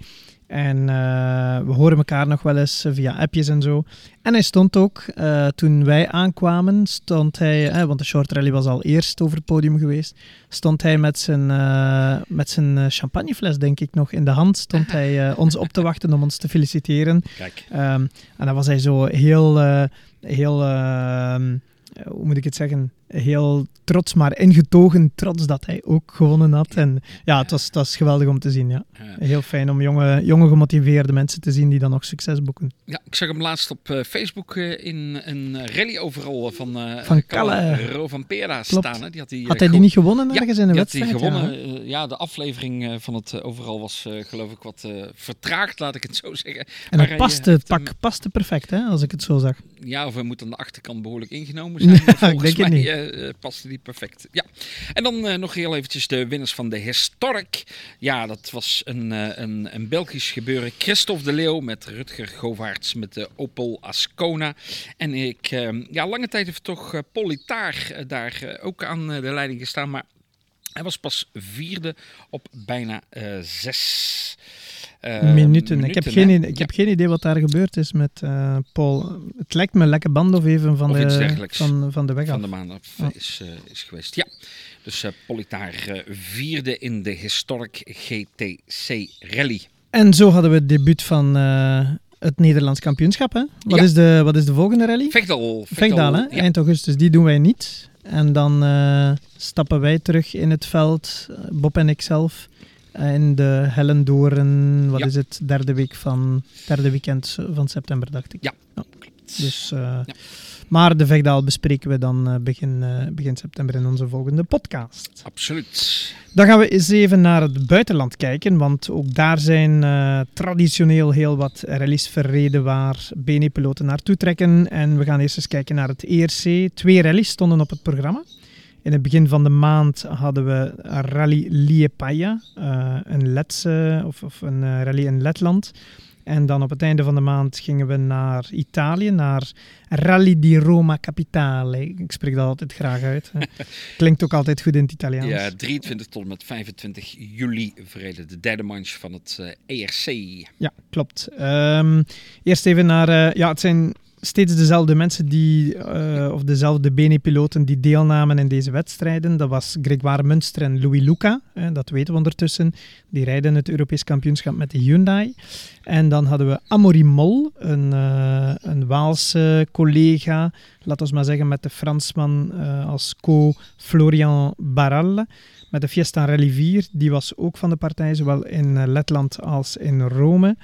En eh, we horen elkaar nog wel eens via appjes en zo. En hij stond ook, eh, toen wij aankwamen, stond hij, eh, want de short rally was al eerst over het podium geweest, stond hij met zijn, eh, met zijn eh, champagnefles, denk ik, nog in de hand, stond hij [laughs] eh, ons op te wachten om ons te feliciteren. Kijk. Ehm, en dan was hij zo heel, eh, heel ehm, eh, hoe moet ik het zeggen, heel trots, maar ingetogen trots dat hij ook gewonnen had. En ja, het was, het was geweldig om te zien. Ja. Heel fijn om jonge, jonge gemotiveerde mensen te zien die dan nog succes boeken. ja, ik zag hem laatst op eh, Facebook eh, in een rally overal van, eh Van Calle. Ro van Pera Klopt. staan. Hè. Die had hij, Had hij die niet gewonnen Ja, ergens in een die had wedstrijd? gewonnen. Ja. Ja, de aflevering van het overal was geloof ik wat vertraagd, laat ik het zo zeggen. En Maar het paste, het pak paste perfect, hè, als ik het zo zag. Ja, of hij moet aan de achterkant behoorlijk ingenomen [laughs] zijn. Ik denk mij het eh, eh, paste die perfect. Ja. En dan eh, nog heel eventjes de winnaars van de Historic. Ja, dat was een, eh, een, een Belgisch gebeuren. Christophe de Leeuw met Rutger Govaerts met de Opel Ascona. En ik, eh, ja, lange tijd heeft toch eh Politaar eh, daar eh, ook aan eh, de leiding gestaan. Maar hij was pas vierde op bijna eh, zes eh, minuten. Ik, heb geen, idee- ik heb geen idee wat daar gebeurd is met eh, Paul. Het lijkt me lekke band of even van, Of de, van, van de weg van af. de maand af is, eh, is geweest. Ja, dus Politaar vierde in de Historic GTC Rally. En zo hadden we het debuut van het Nederlands kampioenschap. Hè? Wat, Ja. is de, wat is de volgende rally? Hè? Ja. eind augustus. Die doen wij niet. En dan stappen wij terug in het veld, Bob en ik zelf, in de Hellendoorn, wat Ja. is het, derde week van, derde weekend van september, dacht ik. Ja. Dus, eh, Ja. Maar de Vegdaal bespreken we dan eh, begin, eh, begin september in onze volgende podcast. Absoluut. Dan gaan we eens even naar het buitenland kijken, want ook daar zijn traditioneel heel wat rallies verreden waar BNE-piloten naartoe trekken. En we gaan eerst eens kijken naar het ERC. Twee rallies stonden op het programma. In het begin van de maand hadden we Rally Liepaja, eh, een Letse, of, of een eh, rally in Letland. En dan op het einde van de maand gingen we naar Italië, naar Rally di Roma Capitale. Ik spreek dat altijd graag uit. [laughs] Klinkt ook altijd goed in het Italiaans. Ja, 23 tot en met 25 juli verreden de derde manche van het eh, ERC. Ja, klopt. Ehm, eerst even naar... ja, het zijn steeds dezelfde mensen die... eh, of dezelfde BNE-piloten die deelnamen in deze wedstrijden. Dat was Grégoire Munster en Louis Luca. dat weten we ondertussen. Die rijden het Europees kampioenschap met de Hyundai. En dan hadden we Amaury Mol, een, eh, een Waalse collega. Laten we maar zeggen met de Fransman eh, als co Florian Barral. Met de Fiesta Rally 4. Die was ook van de partij, zowel in Letland als in Rome.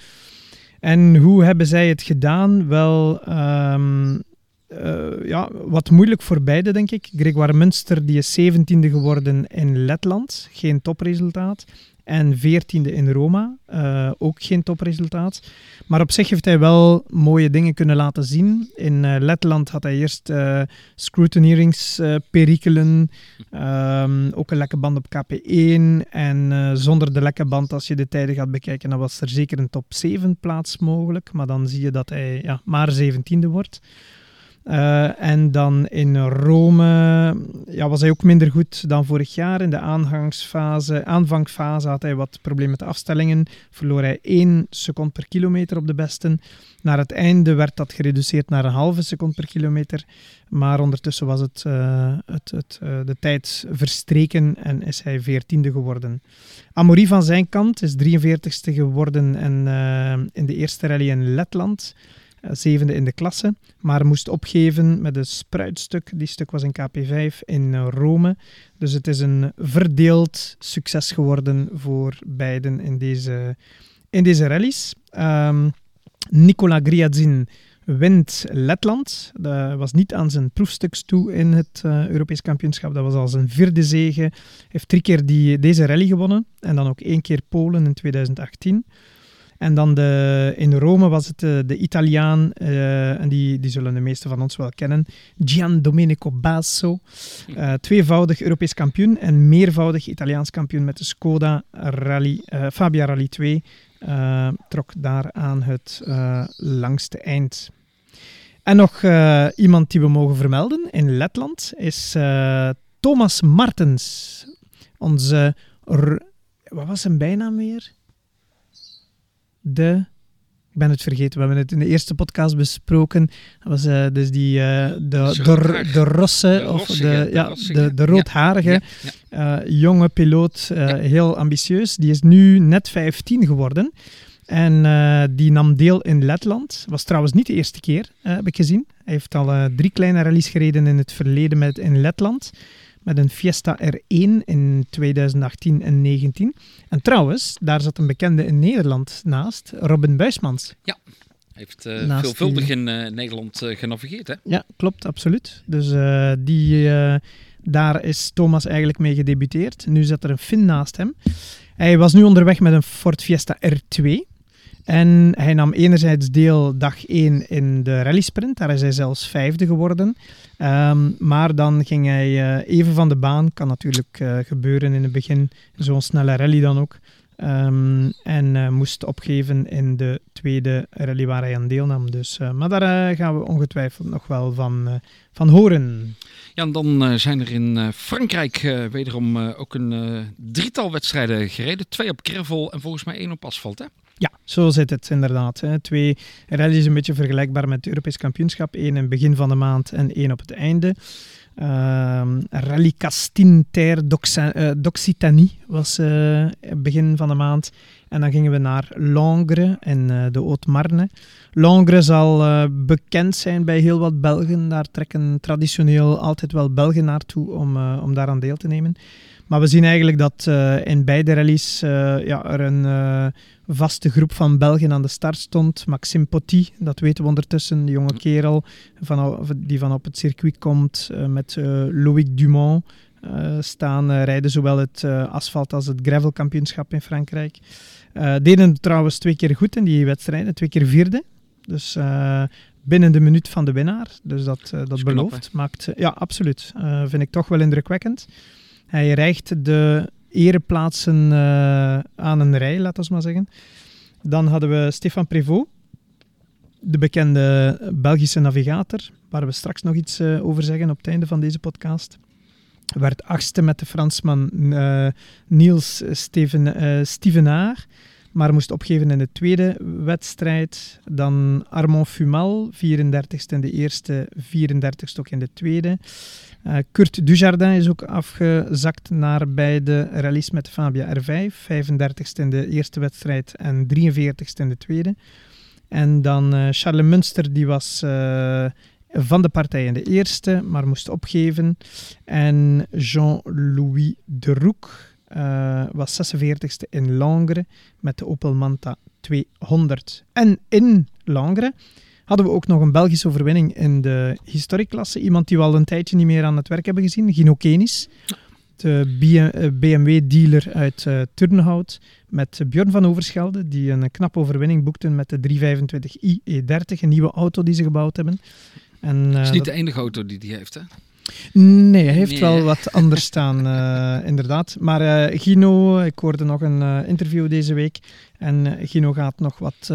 En hoe hebben zij het gedaan? Wel, ehm, eh, ja, wat moeilijk voor beide, denk ik. Grégoire Munster die is 17e geworden in Letland, geen topresultaat. En 14e in Roma, eh, ook geen topresultaat. Maar op zich heeft hij wel mooie dingen kunnen laten zien. In eh, Letland had hij eerst eh scrutineeringsperikelen, ehm, ook een lekke band op KP1. En zonder de lekke band, als je de tijden gaat bekijken, dan was er zeker een top 7 plaats mogelijk. Maar dan zie je dat hij ja, maar 17e wordt. Eh, en dan in Rome ja, was hij ook minder goed dan vorig jaar. In de aanvangfase had hij wat problemen met de afstellingen. Verloor hij 1 seconde per kilometer op de besten. Naar het einde werd dat gereduceerd naar een halve seconde per kilometer. Maar ondertussen was het, eh, het, het, eh, de tijd verstreken en is hij 14e geworden. Amaury van zijn kant is 43ste geworden en, in de eerste rally in Letland. Eh, Zevende in de klasse, maar moest opgeven met een spruitstuk. Die stuk was in KP5 in eh, Rome. Dus het is een verdeeld succes geworden voor beiden in deze, in deze rallies. Ehm Nicola Griadzin wint Letland. Dat was niet aan zijn proefstuks toe in het eh, Europees kampioenschap. Dat was al zijn vierde zege. Heeft drie keer die, deze rally gewonnen. En dan ook één keer Polen in 2018. En dan de, in Rome was het eh, de Italiaan, eh, en die, die zullen de meesten van ons wel kennen, Gian Domenico Basso. Eh, tweevoudig Europees kampioen en meervoudig Italiaans kampioen met de Skoda Rally, Fabia Rally 2. eh, trok daaraan het eh, langste eind. En nog iemand die we mogen vermelden in Letland is Thomas Martens. Onze, wat was zijn bijnaam weer? De, ik ben het vergeten, we hebben het in de eerste podcast besproken. Dat was eh, dus die, eh, de, Is de, roodharig. de rosse, De of rossige, de, de ja, de, de roodharige, Ja, ja. eh, jonge piloot, Ja. heel ambitieus. Die is nu net 15 geworden. En die nam deel in Letland. Was trouwens niet de eerste keer, heb ik gezien. Hij heeft al drie kleine rallies gereden in het verleden met, in Letland. Met een Fiesta R1 in 2018 en 2019. En trouwens, daar zat een bekende in Nederland naast, Robin Buismans. Heeft eh, veelvuldig in eh, Nederland eh, genavigeerd, hè? Ja, klopt, absoluut. Dus die, daar is Thomas eigenlijk mee gedebuteerd. Nu zit er een Fin naast hem. Hij was nu onderweg met een Ford Fiesta R2. En hij nam enerzijds deel dag 1 in de rally sprint. Daar is hij zelfs vijfde geworden. Ehm, maar dan ging hij eh, even van de baan. Kan natuurlijk eh, gebeuren in het begin. Zo'n snelle rally dan ook. Ehm, en eh, moest opgeven in de tweede rally waar hij aan deelnam. Dus, maar daar gaan we ongetwijfeld nog wel van, van horen. Ja, en dan zijn er in Frankrijk wederom ook een drietal wedstrijden gereden. Twee op gravel en volgens mij één op asfalt, hè? Ja, zo zit het inderdaad. Hè. Twee rallies een beetje vergelijkbaar met het Europees kampioenschap. Eén in het begin van de maand en één op het einde. Ehm, Rally Castin Terre eh, d'Occitanie was het begin van de maand. En dan gingen we naar Langres en eh, de Haute-Marne. Langres zal eh, bekend zijn bij heel wat Belgen. Daar trekken traditioneel altijd wel Belgen naartoe om, om daaraan deel te nemen. Maar we zien eigenlijk dat uh, in beide rallies uh, ja, er een uh, vaste groep van Belgen aan de start stond. Maxime Potty, dat weten we ondertussen, de jonge kerel van, die van op het circuit komt met Loïc Dumont. staan rijden zowel het asfalt als het gravelkampioenschap in Frankrijk. deden trouwens twee keer goed in die wedstrijden, twee keer vierde. Dus binnen de minuut van de winnaar. Dus dat, dat belooft. Maakt, ja, absoluut. Vind ik toch wel indrukwekkend. Hij rijgt de ereplaatsen uh, aan een rij, laten we maar zeggen. Dan hadden we Stefan Prévost, de bekende Belgische navigator, waar we straks nog iets over zeggen op het einde van deze podcast. Werd achtste met de Fransman Niels Steven, Stevenaar maar moest opgeven in de tweede wedstrijd. Dan Armand Fumal, 34ste in de eerste, 34ste ook in de tweede. Uh, Kurt Dujardin is ook afgezakt naar beide rallies met Fabia R5. 35ste in de eerste wedstrijd en 43ste in de tweede. En dan uh, Charles Munster, die was uh, van de partij in de eerste, maar moest opgeven. En Jean-Louis Derouk uh, was 46e in Langres met de Opel Manta 200. En in Langres hadden we ook nog een Belgische overwinning in de historieklasse. Iemand die we al een tijdje niet meer aan het werk hebben gezien, Gino Kenis. De BMW-dealer uit uh, Turnhout met Björn van Overschelde, die een knappe overwinning boekte met de 325i E30, een nieuwe auto die ze gebouwd hebben. En, uh, dat is niet de enige auto die die heeft, hè? Nee, hij heeft wel wat anders staan, uh, [laughs] inderdaad. Maar uh, Gino, ik hoorde nog een uh, interview deze week. En Gino gaat nog wat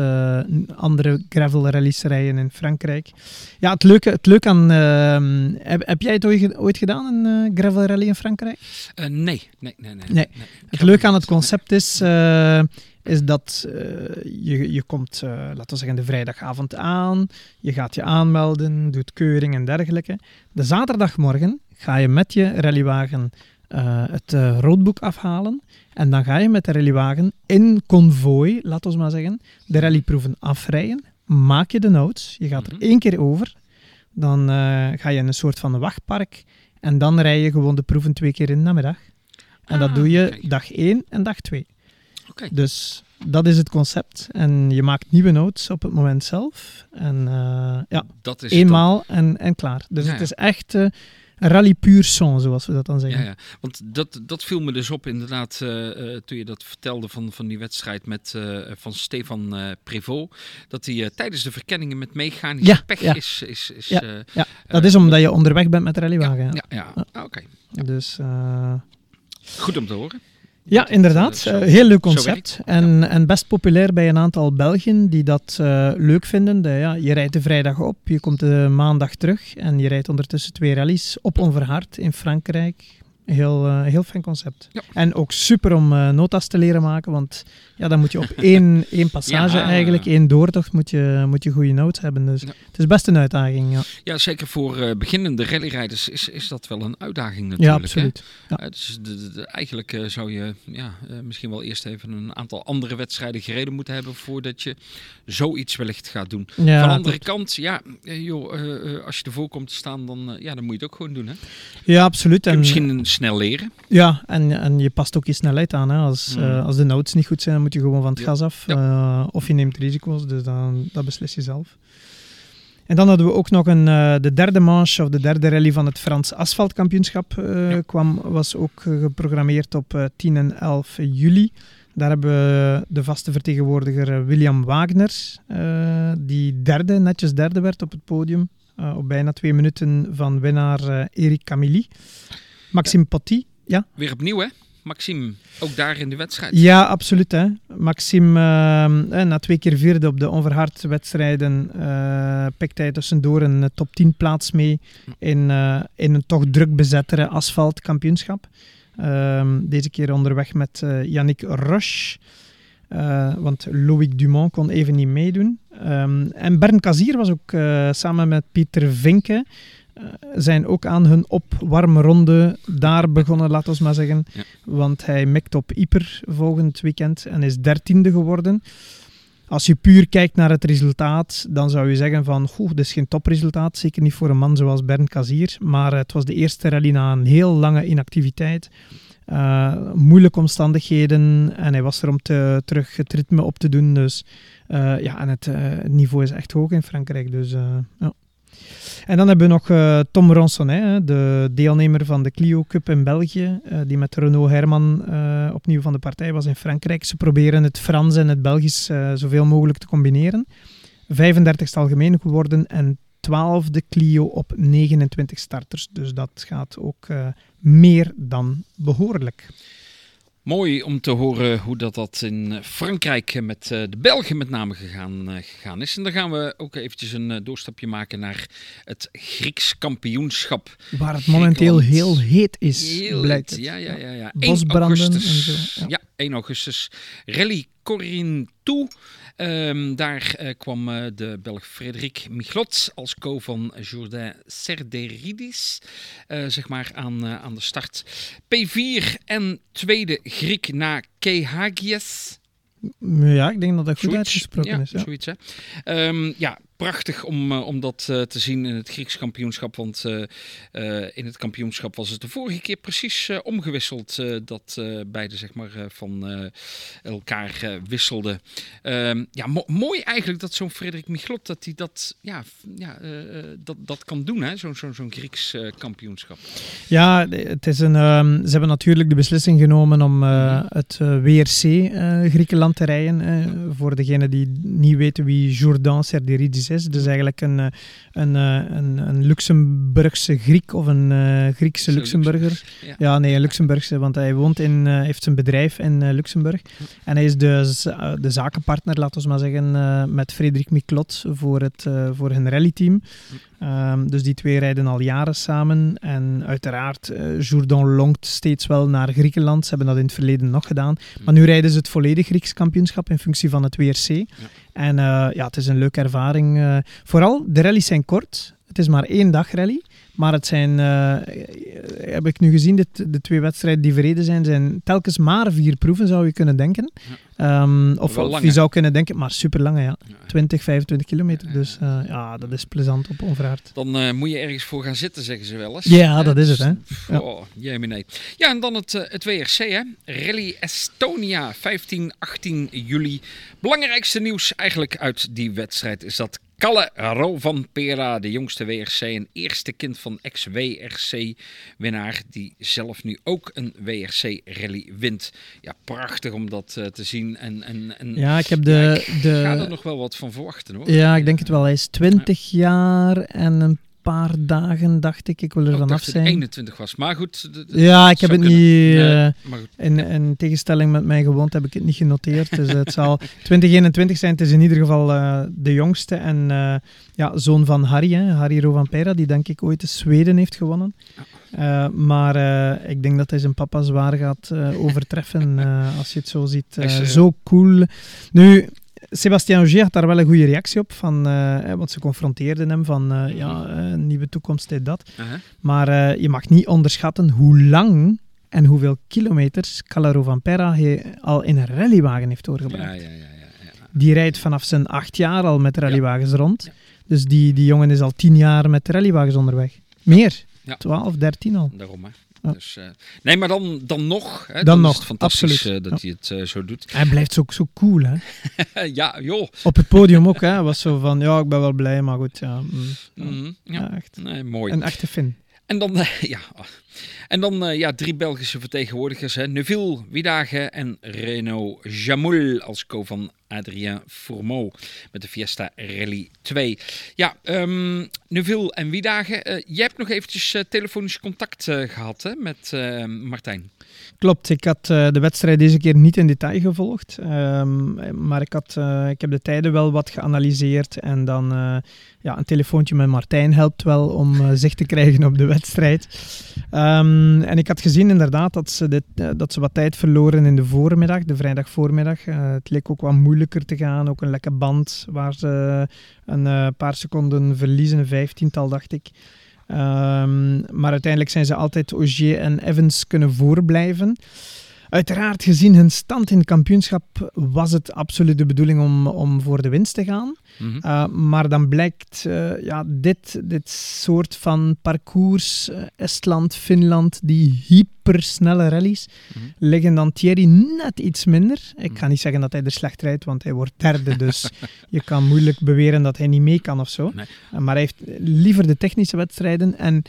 andere gravel rallies rijden in Frankrijk. Ja, het leuke, het leuke aan... Ehm, heb, heb, jij het ooit, ooit gedaan, een gravel rally in Frankrijk? nee. Nee, nee, nee, nee. nee. Het leuke aan het concept is is dat uh, je, je komt, uh, laten we zeggen, de vrijdagavond aan, je gaat je aanmelden, doet keuring en dergelijke. De zaterdagmorgen ga je met je rallywagen uh, het roodboek afhalen en dan ga je met de rallywagen in konvooi, laten we maar zeggen, de rallyproeven afrijden. Maak je de notes, je gaat er mhm. één keer over, dan ga je in een soort van wachtpark en dan rij je gewoon de proeven twee keer in de namiddag. En dat ah, doe je dag 1 en dag 2. Dus dat is het concept. En je maakt nieuwe notes op het moment zelf. En uh, ja, dat is eenmaal en, en klaar. Dus het is echt uh, rally puur son, zoals we dat dan zeggen. Ja, ja. want dat, dat viel me dus op inderdaad uh, toen je dat vertelde van, van die wedstrijd met, van Stefan Prévost. Dat hij tijdens de verkenningen met mechanische ja, pech ja. is... is, is ja, ja. dat is omdat je onderweg bent met rallywagen. Ja, ja, ah, oké. Dus... Goed om te horen. Ja, inderdaad. Uh, heel leuk concept. En, en best populair bij een aantal Belgen die dat uh, leuk vinden. De, ja, je rijdt de vrijdag op, je komt de maandag terug en je rijdt ondertussen twee rallies op onverhard in Frankrijk, Heel, uh, heel fijn concept. Ja. En ook super om uh, notas te leren maken, want ja, dan moet je op [laughs] één, één passage ja, eigenlijk, één doortocht, moet je, moet je goede notes hebben. Dus het is best een uitdaging. Ja, ja zeker voor uh, beginnende rallyrijders is, is dat wel een uitdaging natuurlijk. Ja, absoluut. Ja. dus de, de, eigenlijk zou je ja, misschien wel eerst even een aantal andere wedstrijden gereden moeten hebben voordat je zoiets wellicht gaat doen. Van de andere kant, ja, joh, als je ervoor komt te staan, dan, ja, dan moet je het ook gewoon doen. Hè? Ja, absoluut. En, misschien snel leren. Ja, en, en je past ook je snelheid aan. Hè. Als, mm. uh, als de notes niet goed zijn, moet je gewoon van het gas af. Ja. Uh, of je neemt risico's, dus dan, dat beslis je zelf. En dan hadden we ook nog een, uh, de derde manche, of de derde rally van het Frans asfaltkampioenschap. Ja. kwam, was ook geprogrammeerd op 10 en 11 juli. Daar hebben we de vaste vertegenwoordiger William Wagner, die derde, netjes derde werd op het podium. op bijna twee minuten van winnaar Eric Camilly. Maxime Potty, ja. Weer opnieuw, hè? Maxime, ook daar in de wedstrijd. Ja, absoluut. Hè. Maxime, uh, na twee keer vierde op de onverhard wedstrijden, uh, pikt hij tussendoor een top 10 plaats mee in, uh, in een toch druk bezettere asfaltkampioenschap. Ehm, deze keer onderweg met Yannick Roche. want Loïc Dumont kon even niet meedoen. Um, en Bern Kazier was ook samen met Pieter Vinke uh, zijn ook aan hun opwarmronde daar begonnen, laten we maar zeggen. Want hij mikt op Ieper volgend weekend en is dertiende geworden. Als je puur kijkt naar het resultaat, dan zou je zeggen van, goh, dit is geen topresultaat. Zeker niet voor een man zoals Bernd Kazier. Maar het was de eerste rally na een heel lange inactiviteit. Uh, moeilijke omstandigheden en hij was er om te, terug het ritme op te doen. Dus uh, ja, en het, het, niveau is echt hoog in Frankrijk. Dus ja. En dan hebben we nog uh, Tom Ronsonnet, de deelnemer van de Clio Cup in België, uh, die met Renault Herman uh, opnieuw van de partij was in Frankrijk. Ze proberen het Frans en het Belgisch zoveel mogelijk te combineren. 35 ste algemeen geworden en 12e Clio op 29 starters. Dus dat gaat ook meer dan behoorlijk. Mooi om te horen hoe dat, dat in Frankrijk met eh, de Belgen met name gegaan, eh, gegaan is. En dan gaan we ook eventjes een eh, doorstapje maken naar het Grieks kampioenschap. Waar het momenteel heel heet is, heel blijkt het. Ja, ja, ja. ja. Bosbranden en zo. Ja. ja, 1 augustus. Rally Corinthou. Um, daar uh, kwam uh, de Belg Frederik Michlot als co van Jourdain Serderidis uh, zeg maar aan, aan de start. P4 en tweede Griek na Kehagies. Ja, ik denk dat dat goed zoiets, uitgesproken ja, is. Ja, zoiets hè. Um, ja, prachtig om, uh, om dat uh, te zien in het Grieks kampioenschap. Want uh, in het kampioenschap was het de vorige keer precies omgewisseld. dat beide zeg maar, van elkaar wisselden. Um, ja, mo mooi eigenlijk dat zo'n Frederik Michlot dat hij dat, ja, ja, dat, dat kan doen. Zo'n zo, zo Grieks kampioenschap. Ja, het is een, um, ze hebben natuurlijk de beslissing genomen om mm. het WRC Griekenland te rijden. voor degenen die niet weten wie Jourdain Serderidis is. Dus eigenlijk een, eh, een, een, een Luxemburgse Griek of een uh, Griekse Luxemburger. Ja. ja. nee, een Luxemburgse, want hij woont in, uh, heeft zijn bedrijf in Luxemburg. En hij is de, de zakenpartner, laten we maar zeggen, met Frederik Miklot voor, het, voor hun rallyteam. Um, dus die twee rijden al jaren samen. En uiteraard, uh, Jourdan longt steeds wel naar Griekenland. Ze hebben dat in het verleden nog gedaan. Maar nu rijden ze het volledig Grieks kampioenschap in functie van het WRC. Ja. En uh, ja, het is een leuke ervaring. Uh, vooral, de rallies zijn kort. Het is maar één dag rally. Maar het zijn, uh, heb ik nu gezien, de, de, twee wedstrijden die verreden zijn, zijn telkens maar vier proeven, zou je kunnen denken. Ja. Um, of, of je zou kunnen denken, maar super lange, ja. ja. 20, 25 kilometer. Dus uh, ja, dat is plezant op onverhard. Dan uh, moet je ergens voor gaan zitten, zeggen ze wel eens. Ja, dat is het, hè. Ja. Oh, jij nee. Ja, en dan het, het WRC, hè. Rally Estonia, 15, 18 juli. Belangrijkste nieuws eigenlijk uit die wedstrijd is dat Kalle Ro van Pera, de jongste WRC en eerste kind van ex-WRC-winnaar, die zelf nu ook een WRC-rally wint. Ja, prachtig om dat uh, te zien. En, en, en, ja, ik heb de... Ja, ik de... ga er nog wel wat van verwachten hoor. Ja, ik denk het wel. Hij is 20 ja. jaar en een paar dagen, dacht ik. Ik wil er vanaf zijn. 21 was, maar goed. Ja, ik heb het kunnen. niet... Uh, in, in, tegenstelling met mijn gewoond heb ik het niet genoteerd. dus het zal [laughs] 2021 zijn. Het is in ieder geval uh, de jongste en uh, ja, zoon van Harry, hè, Harry Rovanpera, die denk ik ooit de Zweden heeft gewonnen. Maar ik denk dat hij zijn papa zwaar gaat overtreffen [laughs] als je het zo ziet. zo cool. Nu, Sébastien Auger had daar wel een goede reactie op, van, uh, want ze confronteerden hem van uh, ja, uh, nieuwe toekomst, dit, dat. -huh. Maar je mag niet onderschatten hoe lang en hoeveel kilometers Calero van Perra al in een rallywagen heeft doorgebracht. Ja, ja, ja, ja, Die rijdt vanaf zijn acht jaar al met rallywagens rond. Dus die, die jongen is al tien jaar met rallywagens onderweg. Meer. 12, 13 al. Daarom, hè. Ja. Dus, uh, nee, maar dan, dan nog. Hè, dan, dan nog, is het fantastisch uh, dat ja. hij het uh, zo doet. Hij blijft zo, zo cool, hè? [laughs] ja, joh. Op het podium ook, hè? Was zo van, ja, ik ben wel blij, maar goed, ja. Mm, mm -hmm, ja. echt. Nee, mooi. Een echte fin. En dan, [laughs] ja, en dan uh, ja, drie Belgische vertegenwoordigers. Hè. Neuville Wiedage en Renaud Jamoul als co van Adrien Fourmeau met de Fiesta Rally 2. Ja, um, en Wiedage. Uh, jij hebt nog eventjes telefonisch contact gehad hè, met Martijn. Klopt, ik had uh, de wedstrijd deze keer niet in detail gevolgd. Um, maar ik, had, uh, ik heb de tijden wel wat geanalyseerd. En dan uh, ja, een telefoontje met Martijn helpt wel om zicht te krijgen op de wedstrijd. Um, en ik had gezien inderdaad dat ze, dit, dat ze wat tijd verloren in de voormiddag, de vrijdag voormiddag. het leek ook wat moeilijker te gaan. Ook een lekke band waar ze een paar seconden verliezen, een vijftiental dacht ik. Um, maar uiteindelijk zijn ze altijd Ogier en Evans kunnen voorblijven. Uiteraard, gezien hun stand in het kampioenschap, was het absoluut de bedoeling om, om voor de winst te gaan. Mhm. Uh, maar dan blijkt uh, ja, dit, dit soort van parcours, uh, Estland, Finland, die hypersnelle rallies, Mhm. liggen dan Thierry net iets minder. Ik ga niet zeggen dat hij er slecht rijdt, want hij wordt derde. Dus [laughs] je kan moeilijk beweren dat hij niet mee kan of zo. Nee. Maar hij heeft liever de technische wedstrijden. En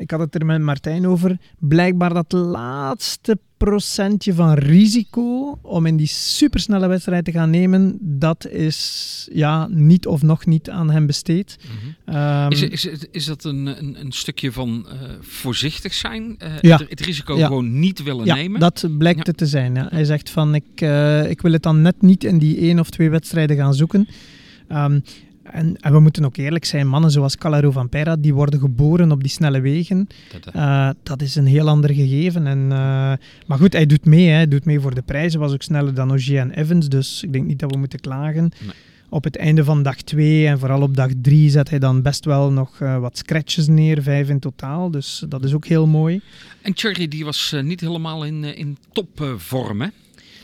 ik had het er met Martijn over. Blijkbaar dat laatste procentje van risico om in die supersnelle wedstrijd te gaan nemen, dat is ja, niet of nog niet aan hem besteed. Mhm. Um, Is, is, is dat een, een, een stukje van uh, voorzichtig zijn? Uh, Ja. het, het risico Ja. gewoon niet willen ja, nemen? dat blijkt Ja. het te zijn. Ja. Hij zegt van, ik, uh, ik wil het dan net niet in die één of twee wedstrijden gaan zoeken. Um, en, en, we moeten ook eerlijk zijn, mannen zoals Calero van Pera, die worden geboren op die snelle wegen. Dat, Uh, dat is een heel ander gegeven. En, uh, maar goed, hij doet mee. Hè. Hij doet mee voor de prijzen. Was ook sneller dan Ogier en Evans. Dus ik denk niet dat we moeten klagen. Nee. Op het einde van dag 2 en vooral op dag 3 zet hij dan best wel nog uh, wat scratches neer. Vijf in totaal. Dus dat is ook heel mooi. En Thierry die was niet helemaal in, in topvorm, hè?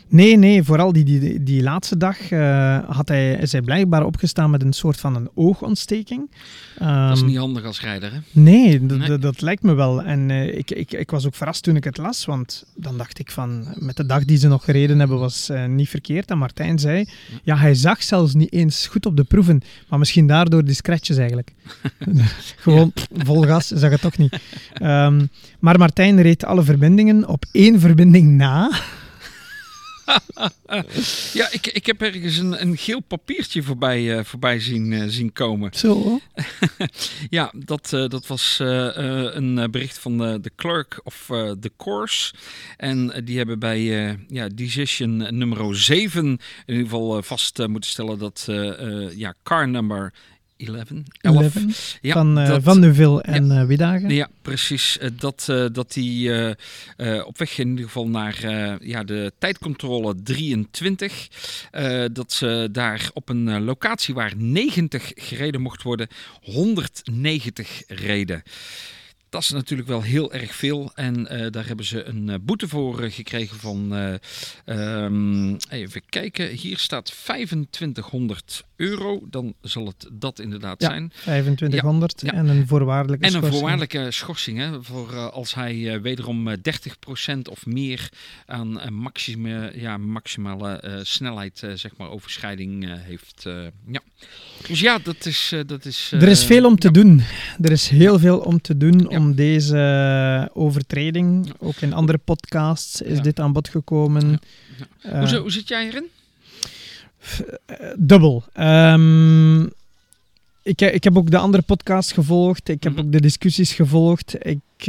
Nee, nee, vooral die, die, die laatste dag uh, had hij, is hij blijkbaar opgestaan met een soort van een oogontsteking. Um, dat is Um, niet handig als rijder, hè? Nee, Nee. dat lijkt me wel. En uh, ik, ik, ik was ook verrast toen ik het las, want dan dacht ik van, met de dag die ze nog gereden hebben was uh, niet verkeerd. En Martijn zei, ja, hij zag zelfs niet eens goed op de proeven, maar misschien daardoor die scratches eigenlijk. [laughs] Gewoon vol gas, zag het toch niet. Um, maar Martijn reed alle verbindingen op één verbinding na. Ja, ik, ik heb ergens een, een geel papiertje voorbij, uh, voorbij zien, uh, zien komen. Zo. [laughs] ja, dat, uh, dat was een bericht van de, de clerk of the course. En die hebben bij ja, decision nummer 7 in ieder geval vast moeten stellen dat ja, car number 11, 11, 11 ja, van, uh, dat, van Neuville en ja, uh, Wiedagen. Ja, precies. Uh, dat, dat die op weg in ieder geval naar ja, de tijdcontrole 23, dat ze daar op een locatie waar 90 gereden mocht worden, 190 reden. Dat is natuurlijk wel heel erg veel. En uh, daar hebben ze een uh, boete voor uh, gekregen van. Um, even kijken. Hier staat 2500 euro. Dan zal het dat inderdaad ja, zijn. 2500 ja, ja. en een voorwaardelijke en schorsing. En een voorwaardelijke schorsing. Hè, voor als hij wederom 30% of meer aan ja, maximale snelheid, zeg maar, overschrijding heeft. ja. Dus ja, dat is. dat is er is veel om te doen. Er is heel veel om te doen om deze overtreding. Ook in andere podcasts is dit aan bod gekomen. Hoe, hoe, zit jij erin? Dubbel. Um, ik, ik, heb ook de andere podcasts gevolgd. Ik heb Mhm. ook de discussies gevolgd. Ik, uh,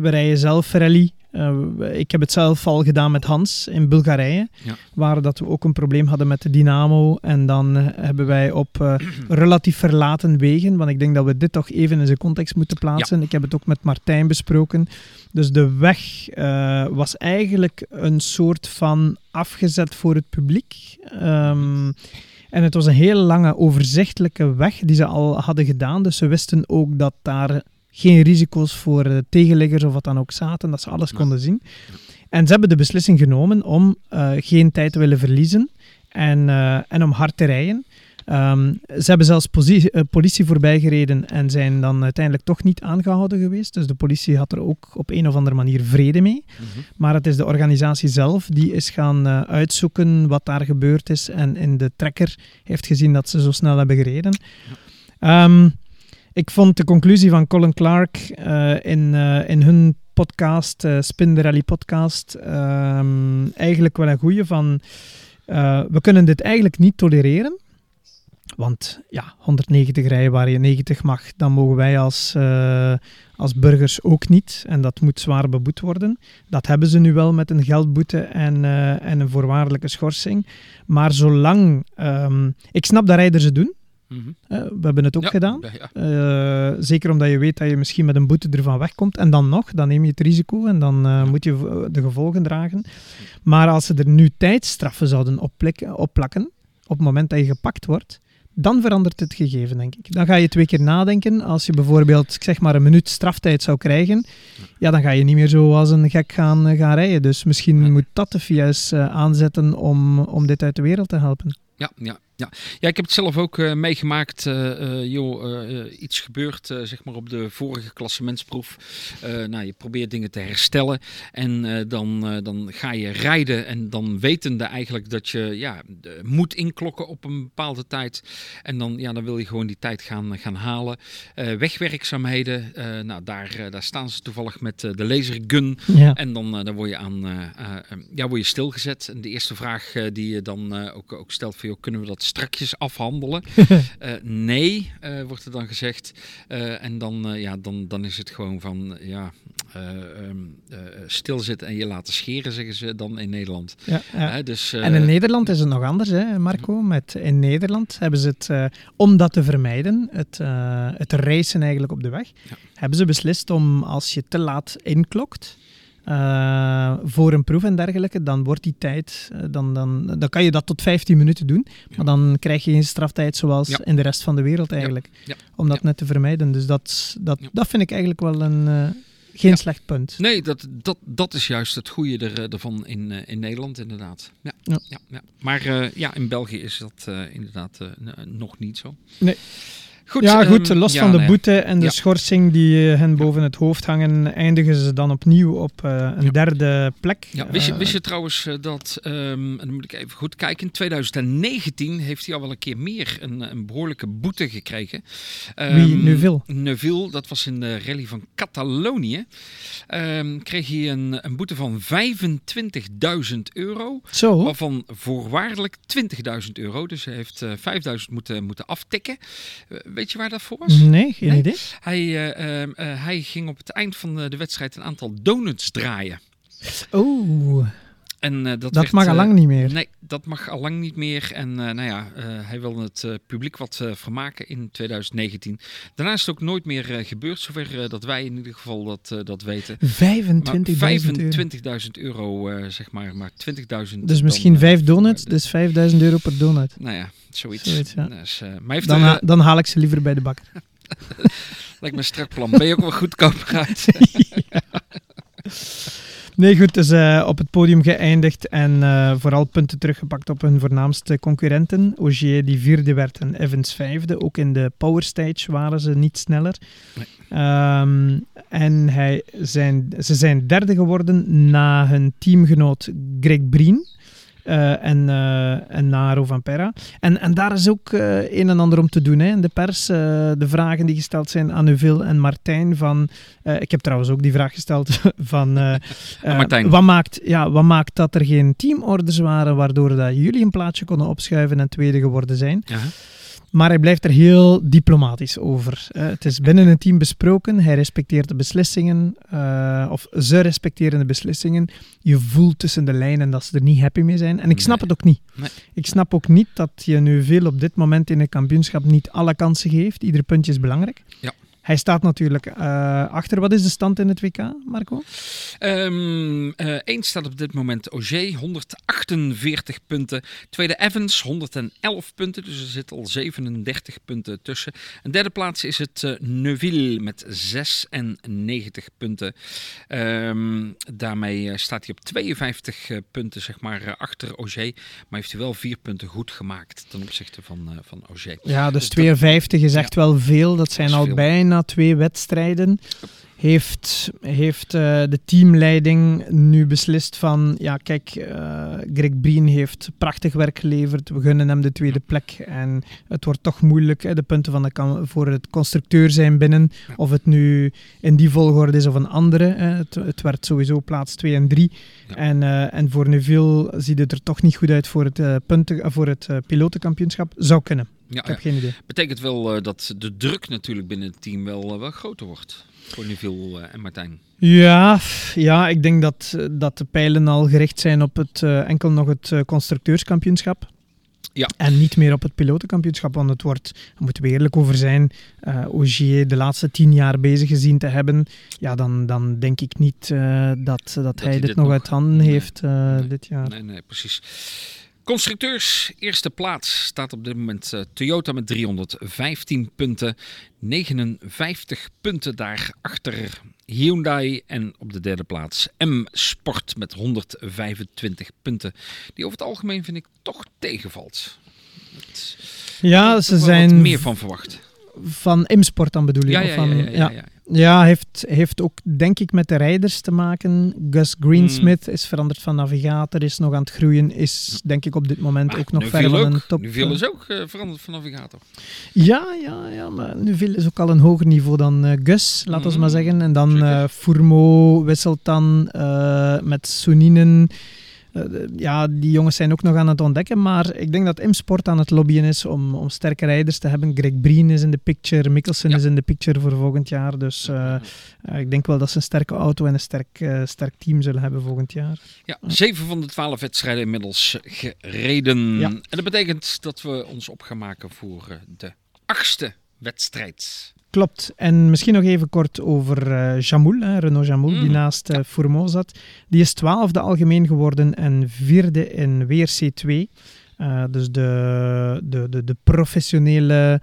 we rijden zelf rally. Uh, ik heb het zelf al gedaan met Hans in Bulgarije, ja. waar dat we ook een probleem hadden met de dynamo. En dan uh, hebben wij op uh, [clears throat] relatief verlaten wegen, want ik denk dat we dit toch even in zijn context moeten plaatsen. Ja. Ik heb het ook met Martijn besproken. Dus de weg was eigenlijk een soort van afgezet voor het publiek. Um, en het was een heel lange, overzichtelijke weg die ze al hadden gedaan. Dus ze wisten ook dat daar geen risico's voor uh, tegenliggers of wat dan ook zaten, dat ze alles konden zien. En ze hebben de beslissing genomen om uh, geen tijd te willen verliezen en, uh, en om hard te rijden. Um, ze hebben zelfs politie, uh, politie voorbij gereden en zijn dan uiteindelijk toch niet aangehouden geweest. Dus de politie had er ook op een of andere manier vrede mee. Mm-hmm. Maar het is de organisatie zelf die is gaan uh, uitzoeken wat daar gebeurd is. En in de trekker heeft gezien dat ze zo snel hebben gereden. Ja. Um, ik vond de conclusie van Colin Clark uh, in, uh, in hun podcast, uh, Spin Rally podcast, um, eigenlijk wel een goeie van... we kunnen dit eigenlijk niet tolereren. Want ja, 190 rijden waar je 90 mag, dan mogen wij als, als burgers ook niet. En dat moet zwaar beboet worden. Dat hebben ze nu wel met een geldboete en, en een voorwaardelijke schorsing. Maar zolang... Um, ik snap dat rijders het doen. Mm-hmm. Uh, we hebben het ook ja, gedaan. Ja. Uh, zeker omdat je weet dat je misschien met een boete ervan wegkomt. En dan nog, dan neem je het risico en dan uh, ja. moet je de gevolgen dragen. Maar als ze er nu tijdstraffen zouden opplakken, op het moment dat je gepakt wordt, dan verandert het gegeven, denk ik. Dan ga je twee keer nadenken. Als je bijvoorbeeld, ik zeg maar, een minuut straftijd zou krijgen, ja, dan ga je niet meer zo als een gek gaan, eh, gaan rijden. Dus misschien moet dat de eh, aanzetten om, om dit uit de wereld te helpen. Ja, ja, ja. ja, ik heb het zelf ook uh, meegemaakt. Uh, joh, iets gebeurt zeg maar op de vorige klassementsproef. nou, je probeert dingen te herstellen. En dan, dan ga je rijden. En dan wetende eigenlijk dat je ja, moet inklokken op een bepaalde tijd. En dan, ja, dan wil je gewoon die tijd gaan, gaan halen. wegwerkzaamheden. nou, daar, daar staan ze toevallig met de lasergun. Ja. En dan, dan word je aan ja, word je stilgezet. En de eerste vraag die je dan ook, ook stelt van, joh, kunnen we dat strakjes afhandelen. uh, [laughs] nee, uh, wordt er dan gezegd. Uh, en dan, ja, dan, dan is het gewoon van ja, um, stilzitten en je laten scheren, zeggen ze dan in Nederland. Ja, ja. dus, en in Nederland is het nog anders, hè, Marco. Met, in Nederland hebben ze het, om dat te vermijden, het, het racen eigenlijk op de weg, ja. hebben ze beslist om als je te laat inklokt, uh, voor een proef en dergelijke, dan wordt die tijd, uh, dan, dan, dan kan je dat tot 15 minuten doen. Ja. Maar dan krijg je geen straftijd zoals ja. in de rest van de wereld eigenlijk. Ja. Om dat net te vermijden. Dus dat, dat, dat vind ik eigenlijk wel een, uh, geen slecht punt. Nee, dat, dat, dat is juist het goede er, ervan in, in Nederland inderdaad. Ja. Ja. Ja. Maar ja, in België is dat inderdaad nog niet zo. Nee. Goed, ja, goed. Um, los van de boete en de ja. schorsing die uh, hen boven het hoofd hangen, eindigen ze dan opnieuw op uh, een derde plek. Ja, wist, je, wist je trouwens uh, dat, um, dan moet ik even goed kijken, in 2019 heeft hij al wel een keer meer een, een behoorlijke boete gekregen. Um, Wie? Neuville? Neuville, dat was in de rally van Catalonië. kreeg hij een, een boete van 25.000 euro. Zo? Waarvan voorwaardelijk 20.000 euro. Dus hij heeft 5.000 moeten, moeten aftikken. Weet je waar dat voor was? Nee, geen nee? idee. Hij, uh, uh, hij ging op het eind van de, wedstrijd een aantal donuts draaien. Oeh. En, uh, dat, dat werd, mag al lang niet meer. Nee, dat mag al lang niet meer. En uh, nou ja, hij wilde het publiek wat vermaken in 2019. Daarna is het ook nooit meer gebeurd, zover dat wij in ieder geval dat, dat weten. 25.000 euro. euro zeg maar, maar 20.000. Dus misschien vijf donuts, dus 5.000 euro per donut. Nou ja, zoiets. zoiets ja. dus, maar heeft dan, ha dan haal ik ze liever bij de bakker. [laughs] Lijkt me een strak plan. Ben je ook wel goedkoper uit? [laughs] [laughs] ja. Nee, goed, dus uh, op het podium geëindigd en uh, vooral punten teruggepakt op hun voornaamste concurrenten. Ogier die vierde werd en Evans vijfde. Ook in de power stage waren ze niet sneller. Nee. Um, en hij zijn, ze zijn derde geworden na hun teamgenoot Greg Breen. Uh, en, uh, en Naro van Perra. En, en daar is ook uh, een en ander om te doen. Hè. In de pers, de vragen die gesteld zijn aan Neuville en Martijn. Van, ik heb trouwens ook die vraag gesteld [laughs] van... Martijn. Wat maakt, ja, wat maakt dat er geen teamorders waren waardoor dat jullie een plaatsje konden opschuiven en tweede geworden zijn? Ja. Maar hij blijft er heel diplomatisch over. Uh, het is binnen een team besproken. Hij respecteert de beslissingen. Uh, of ze respecteren de beslissingen. Je voelt tussen de lijnen dat ze er niet happy mee zijn. En ik snap nee. het ook niet. Nee. Ik snap ook niet dat je nu veel op dit moment in een kampioenschap niet alle kansen geeft. Ieder puntje is belangrijk. Ja. Hij staat natuurlijk uh, achter. Wat is de stand in het WK, Marco? Um, uh, één staat op dit moment Auger, 148 punten. Tweede Evans, 111 punten. Dus er zitten al 37 punten tussen. En derde plaats is het uh, Neuville met 96 punten. Um, daarmee staat hij op 52 punten, zeg maar, achter Auger. Maar heeft hij wel vier punten goed gemaakt ten opzichte van, van Auger. Ja, dus, dus 52 dat, is echt ja, wel veel. Dat zijn al bijna na twee wedstrijden heeft, heeft uh, de teamleiding nu beslist van, ja kijk, uh, Greg Breen heeft prachtig werk geleverd, we gunnen hem de tweede plek en het wordt toch moeilijk, hè, de punten van de voor het constructeur zijn binnen, ja. of het nu in die volgorde is of een andere. Hè. Het, het werd sowieso plaats 2 en 3 ja. en, uh, en voor Neuville ziet het er toch niet goed uit voor het, punten, voor het pilotenkampioenschap. Zou kunnen. Ja, ik heb geen idee. Betekent wel dat de druk natuurlijk binnen het team wel, wel groter wordt voor Neville en Martijn? Ja, ja, ik denk dat, dat de pijlen al gericht zijn op het, enkel nog het constructeurskampioenschap. Ja. En niet meer op het pilotenkampioenschap, want het wordt, daar moeten we eerlijk over zijn, uh, Ogier de laatste tien jaar bezig gezien te hebben. Ja, dan, dan denk ik niet dat, dat, dat, hij, dit, dit nog uit handen nee, heeft nee, dit jaar. Nee, nee, precies. Constructeurs, eerste plaats staat op dit moment uh, Toyota met 315 punten. 59 punten daarachter Hyundai. En op de derde plaats M-Sport met 125 punten. Die over het algemeen vind ik toch tegenvalt. ja, ze zijn... meer van verwacht. Van M-Sport dan bedoel je? Ja, ja, ja, ja, ja, ja, heeft, heeft ook denk ik met de rijders te maken. Gus Greensmith mm. is veranderd van navigator, is nog aan het groeien, is denk ik op dit moment maar ook nog ver van een top. Nu is ook uh, veranderd van navigator. Ja, ja, ja, maar nu is ook al een hoger niveau dan uh, Gus, laten we mm. maar zeggen. En dan uh, Fourmo wisselt dan met Suninen. Eh, ja, die jongens zijn ook nog aan het ontdekken. Maar ik denk dat M-Sport aan het lobbyen is om, om sterke rijders te hebben. Greg Breen is in de picture, Mikkelsen is in de picture voor volgend jaar. Dus uh, ik denk wel dat ze een sterke auto en een sterk, uh, sterk team zullen hebben volgend jaar. Ja, zeven van de twaalf wedstrijden inmiddels gereden. Ja. En dat betekent dat we ons op gaan maken voor de achtste wedstrijd. Klopt. En misschien nog even kort over uh, Jamoul, hè, Renault Jamoul, die mm. naast uh, Fourmont zat. Die is twaalfde algemeen geworden en vierde in WRC2. Uh, eh, dus de, de, de, de professionele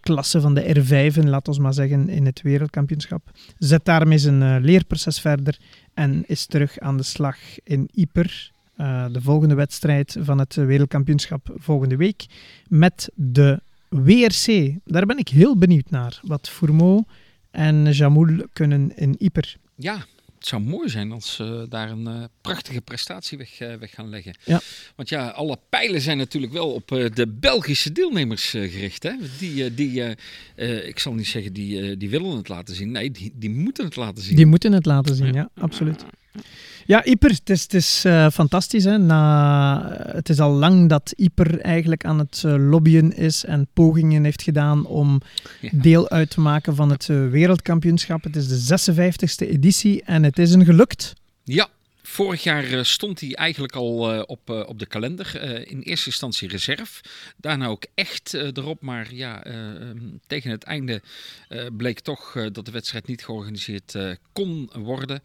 klasse van de R5, laten we maar zeggen, in het wereldkampioenschap. Zet daarmee zijn leerproces verder en is terug aan de slag in Yper. de volgende wedstrijd van het wereldkampioenschap volgende week. Met de WRC, daar ben ik heel benieuwd naar. Wat Fourmeau en Jamoul kunnen in Yper. Ja, het zou mooi zijn als ze daar een uh, prachtige prestatie weg, uh, weg, gaan leggen. Ja. Want ja, alle pijlen zijn natuurlijk wel op uh, de Belgische deelnemers gericht. Hè? Die, die ik zal niet zeggen, die, die willen het laten zien. Nee, die, die moeten het laten zien. Die moeten het laten zien, ja, ja absoluut. Ja, Ieper, het is, het is uh, fantastisch. Hè? Na, het is al lang dat Ieper eigenlijk aan het uh, lobbyen is en pogingen heeft gedaan om deel uit te maken van het uh, wereldkampioenschap. Het is de 56e editie en het is een gelukt. Ja, Vorig jaar eh, stond hij eigenlijk al uh, op, uh, op de kalender. in eerste instantie reserve. Daarna ook echt erop. Maar ja, ehm, tegen het einde bleek toch dat de wedstrijd niet georganiseerd kon worden.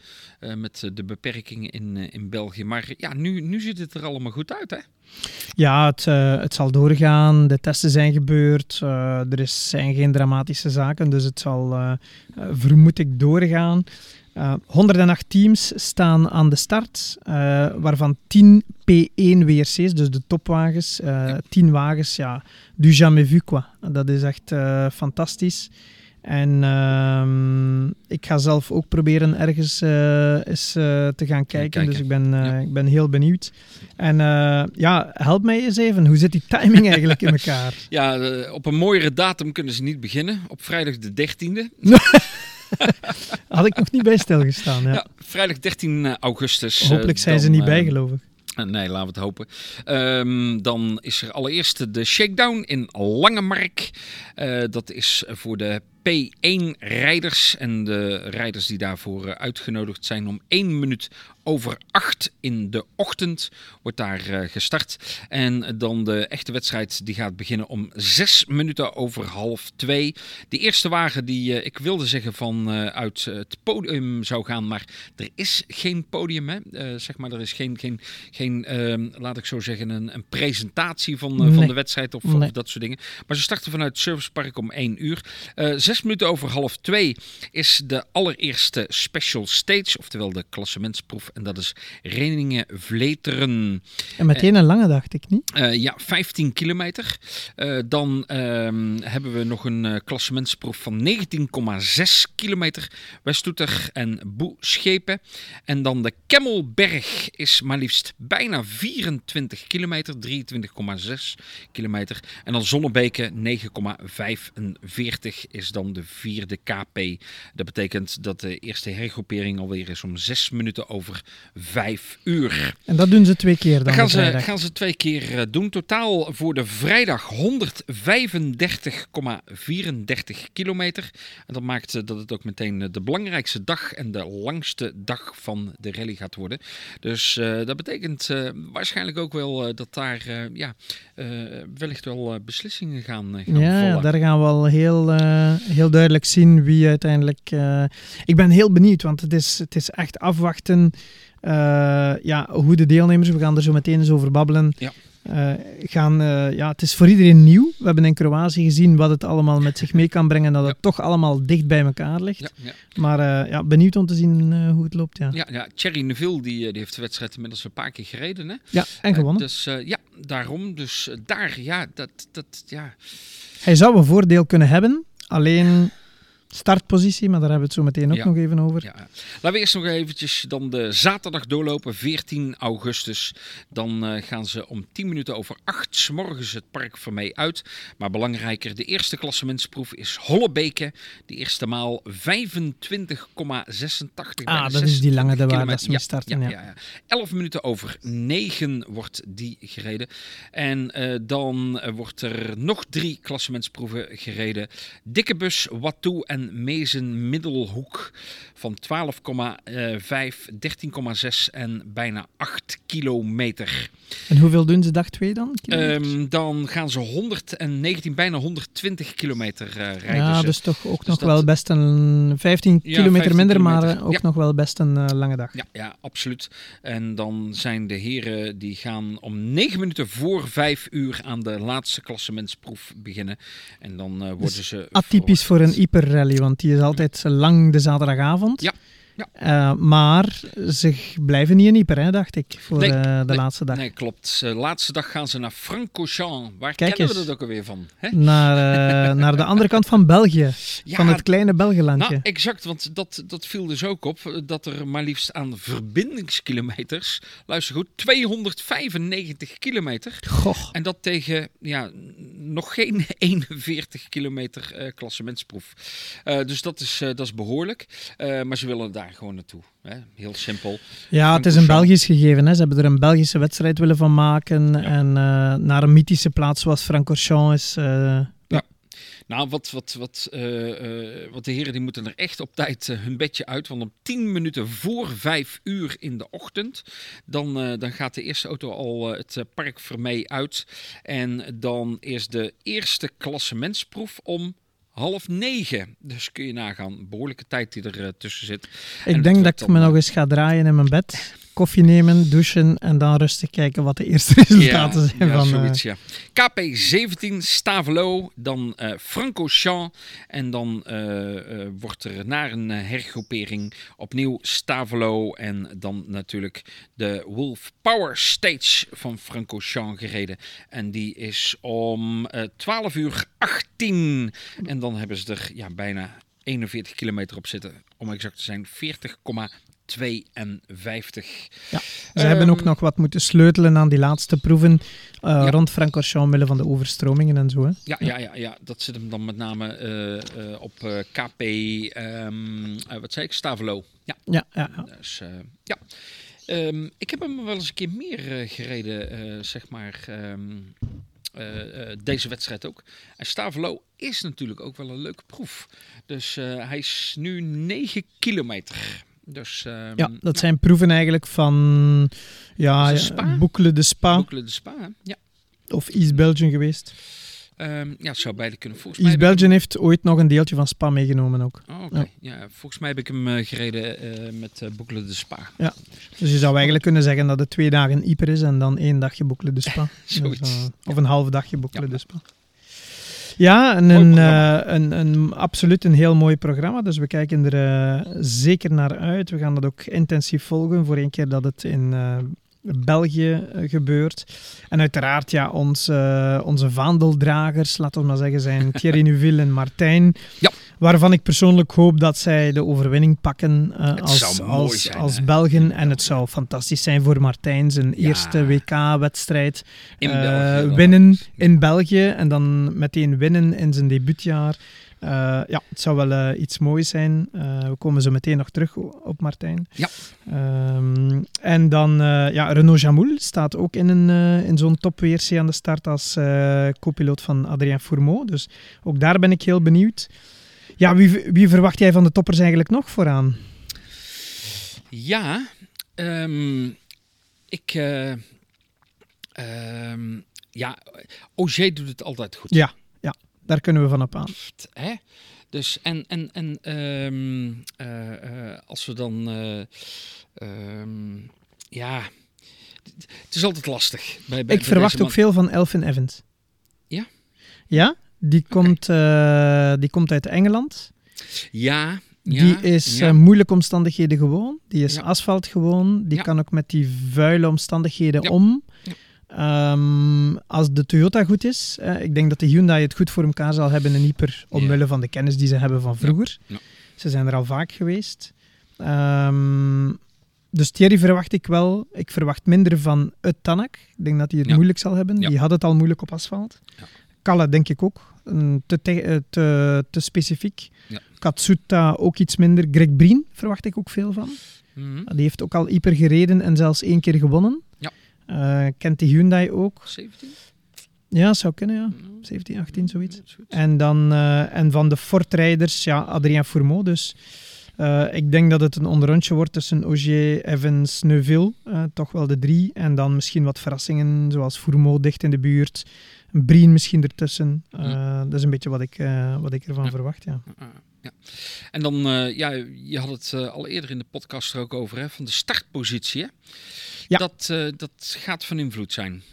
met de beperkingen in, in België. Maar ja, nu, nu ziet het er allemaal goed uit, hè? Ja, het, het zal doorgaan. De testen zijn gebeurd. er is, zijn geen dramatische zaken. Dus het zal, vermoed ik, doorgaan. 108 eh, teams staan aan de start, uh, waarvan 10 P1 WRC's, dus de topwagens. Uh, ja. 10 wagens, ja, du jamais vu quoi. Dat is echt fantastisch. En ehm, ik ga zelf ook proberen ergens eens te gaan kijken, dus ik ben, ik ben heel benieuwd. En ja, help mij eens even, hoe zit die timing eigenlijk in elkaar? [laughs] Ja, op een mooiere datum kunnen ze niet beginnen, op vrijdag de 13e. [laughs] [laughs] Had ik nog niet bij stilgestaan. Ja. ja vrijdag 13 eh, augustus. Hopelijk zijn ze niet bij, eh, geloof ik. Eh, nee, laten we het hopen. Um, dan is er allereerst de shakedown in Langemark. Uh, dat is voor de P1-rijders. En de rijders die daarvoor uitgenodigd zijn om één minuut over acht in de ochtend wordt daar uh, gestart. En dan de echte wedstrijd die gaat beginnen om zes minuten over half twee. De eerste wagen die uh, ik wilde zeggen van uh, uit het podium zou gaan, maar er is geen podium. Hè? zeg maar, er is geen, geen, geen ehm, laat ik zo zeggen, een, een presentatie van, nee. van de wedstrijd of, nee. of, dat soort dingen. Maar ze starten vanuit Servicepark om één uur. Zes minuten over half twee is de allereerste special stage, oftewel de klassementsproef en dat is Reningen-Vleteren. En meteen een lange, dacht ik niet? Uh, ja, 15 kilometer. Uh, dan uh, hebben we nog een uh, klassementsproef van 19,6 kilometer. Westoeter en Boeschepen. En dan de Kemmelberg is maar liefst bijna 24 kilometer. 23,6 kilometer. En dan Zonnebeke 9,45 is dan de vierde KP. Dat betekent dat de eerste hergroepering alweer is om 6 minuten over vijf uur. En dat doen ze twee keer dan? gaan, ze, gaan ze twee keer eh, doen. Totaal voor de vrijdag 135,34 kilometer. En dat maakt eh, dat het ook meteen eh, de belangrijkste dag en de langste dag van de rally gaat worden. Dus uh, dat betekent uh, waarschijnlijk ook wel uh, dat daar ja, wellicht wel beslissingen gaan, gaan ja, ja, daar gaan we al heel, heel duidelijk zien wie uiteindelijk... ik ben heel benieuwd, want het is, het is echt afwachten Eh, ja, hoe de deelnemers, we gaan er zo meteen eens over babbelen, Ja. eh, gaan, eh, ja, het is voor iedereen nieuw. We hebben in Kroatië gezien wat het allemaal met zich mee kan brengen, dat het toch allemaal dicht bij elkaar ligt. Ja, ja. Maar eh, ja, benieuwd om te zien eh, hoe het loopt, ja. Ja, ja, Thierry Neville die, eh, die heeft de wedstrijd inmiddels een paar keer gereden. Hè? Ja, en gewonnen. Eh, dus eh, ja, daarom. Dus eh, daar, ja, dat, dat, ja. Hij zou een voordeel kunnen hebben, alleen startpositie, maar daar hebben we het zo meteen ook Ja. nog even over. Ja. Laten we eerst nog eventjes dan de zaterdag doorlopen, 14 augustus. Dan eh, gaan ze om 10 minuten over 8 's morgens het park voor mij uit. Maar belangrijker, de eerste klassementsproef is Hollebeke. De eerste maal 25,86. Ah, dat is die lange de waar dat ze mee starten, ja. ja, ja. 11 minuten over 9 wordt die gereden. En eh, dan eh, wordt er nog drie klassementsproeven gereden. Dikkebus, Wattoe en Mezen Middelhoek van 12,5, 13,6 en bijna 8 kilometer. En hoeveel doen ze dag 2 dan? Ehm, dan gaan ze 119, bijna 120 kilometer eh, rijden. ja, ze. dus toch ook Dus nog dat- wel best een 15 Ja, kilometer 15 minder, maar kilometer. ook Ja. nog wel best een lange dag. Ja, ja, absoluut. En dan zijn de heren die gaan om 9 minuten voor 5 uur aan de laatste klassementsproef beginnen. En dan eh, worden ze. Atypisch voor een verwacht. Want die is altijd lang de zaterdagavond. Ja. Eh, maar ze blijven niet in hè, dacht ik, voor Nee, eh, de nee, laatste dag. Nee, klopt. De laatste dag gaan ze naar Francorchamps. Waar Kijk kennen we eens. dat ook alweer van? Hè? Naar, eh, naar de andere kant van België, [laughs] Ja, van het kleine Belgelandje. Nou, exact, want dat, dat viel dus ook op. eh, Dat er maar liefst aan verbindingskilometers, luister goed, 295 kilometer. Goh, En dat tegen ja, nog geen [laughs] 41 kilometer eh klassementsproef. Eh, dus dat is, eh, dat is behoorlijk. Eh, maar ze willen daar gewoon naartoe. Hè? Heel simpel. ja, het is een Belgisch gegeven. Hè. Ze hebben er een Belgische wedstrijd willen van maken. En eh, naar een mythische plaats zoals Francorchamps is... eh, Nou, wat, wat, wat, eh, wat de heren die moeten er echt op tijd hun bedje uit. Want om 10 minuten voor 5 uur in de ochtend, dan, dan gaat de eerste auto al het park Vermee uit. En dan is de eerste klassementsproef om half negen. Dus kun je nagaan, behoorlijke tijd die er eh, tussen zit. Ik denk dat ik dan, me nog eens ga draaien in mijn bed, koffie nemen, douchen en dan rustig kijken wat de eerste [laughs] resultaten zijn ja, van... eh, zoiets, ja. KP17 Stavelo, dan eh Francorchamps en dan eh, wordt er naar een hergroepering opnieuw Stavelo en dan natuurlijk de Wolf Power Stage van Francorchamps gereden. En die is om eh 12 uur 18 en dan hebben ze er ja, bijna 41 kilometer op zitten. Om exact te zijn 40,52. Ze hebben ook Ehm, nog wat moeten sleutelen aan die laatste proeven eh, Ja. rond Francorchamps omwille van de overstromingen en zo. Hè. Ja, ja, ja, ja, dat zit hem dan met name eh, eh, op KP, ehm, eh, wat zei ik, Stavelo. Ja, Ja, ja, ja. dus ja. Ehm, ik heb hem wel eens een keer meer gereden, zeg maar, ehm, deze wedstrijd ook. En Stavelo is natuurlijk ook wel een leuke proef. Dus hij is nu 9 kilometer. Dus ehm, ja, dat zijn proeven eigenlijk van ja, ja, Spa? De Spa de Spa, hè? ja. of East Belgium geweest. Ehm, ja, het zou beide kunnen. Volgens mij East ik Belgium heeft ooit nog een deeltje van Spa meegenomen ook. Oh, oké. Ja. volgens mij heb ik hem eh, gereden eh, met uh, de Spa. Dus je zou eigenlijk kunnen zeggen dat het twee dagen Yper is en dan één dagje Boucle de Spa. [laughs] Zoiets. Dus, of een half dagje Boucle Ja. de Spa. Ja, en een, eh, een, een, absoluut een heel mooi programma. Dus we kijken er eh, zeker naar uit. We gaan dat ook intensief volgen voor één keer dat het in eh, België eh, gebeurt. En uiteraard, ja, ons, eh, onze vaandeldragers, laten we maar zeggen, zijn [laughs] Thierry Neuville en Martijn. Ja. Waarvan ik persoonlijk hoop dat zij de overwinning pakken eh, als, als, zijn, als? Belgen. En het zou fantastisch zijn voor Martijn, zijn Ja. eerste WK-wedstrijd. Dan. winnen in België en dan meteen winnen in zijn debuutjaar. Eh, ja, het zou wel eh, iets moois zijn. Eh, we komen zo meteen nog terug op Martijn. Ja. Ehm, en dan, ja, Renaud Jamoul staat ook in, een, in zo'n top WRC aan de start als co-piloot van Adrien Fourmeau. Dus ook daar ben ik heel benieuwd. Ja, wie, wie verwacht jij van de toppers eigenlijk nog vooraan? Ja, ehm, ik. eh, ehm, ja, Auger doet het altijd goed. Ja daar kunnen we van op aan. Hè? Dus en, en, en ehm, eh, eh, als we dan. eh, ehm, ja. Het is altijd lastig. Bij, bij- Ik bij verwacht ook veel van Elfin Evans. Ja? Ja, die, komt, die komt uit Engeland. Ja. ja die is ja. moeilijke omstandigheden gewoon. Die is Ja. asfalt gewoon. Die kan ook met die vuile omstandigheden om. Ehm, als de Toyota goed is, ik denk dat de Hyundai het goed voor elkaar zal hebben in Ieper, omwille Ja. van de kennis die ze hebben van vroeger. Ja. Ze zijn er al vaak geweest. Ehm, dus Thierry verwacht ik wel. Ik verwacht minder van het Tanak. Ik denk dat hij het moeilijk zal hebben. Die had het al moeilijk op asfalt. Kalle denk ik ook. Te, te, eh, te, te specifiek. Katsuta ook iets minder. Greg Breen verwacht ik ook veel van. Mhm. Die heeft ook al hyper gereden en zelfs één keer gewonnen. Ja. Eh, kent de Hyundai ook. 17? Ja, zou kunnen, ja. Mhm. 17, 18, zoiets. Zoiets. En, dan, eh, en van de Ford-rijders, ja, Adrien Fourmeau. Dus eh, ik denk dat het een onderrondje wordt tussen Ogier, Evans, Neuville. toch wel de drie. En dan misschien wat verrassingen, zoals Fourmeau dicht in de buurt. Een Brien misschien ertussen. Eh, Dat is een beetje wat ik, eh, wat ik ervan Ja. verwacht, ja. Ja. En dan, eh, ja, je had het al eerder in de podcast er ook over, hè, van de startpositie. Hè? Ja. Dat, dat gaat van invloed zijn.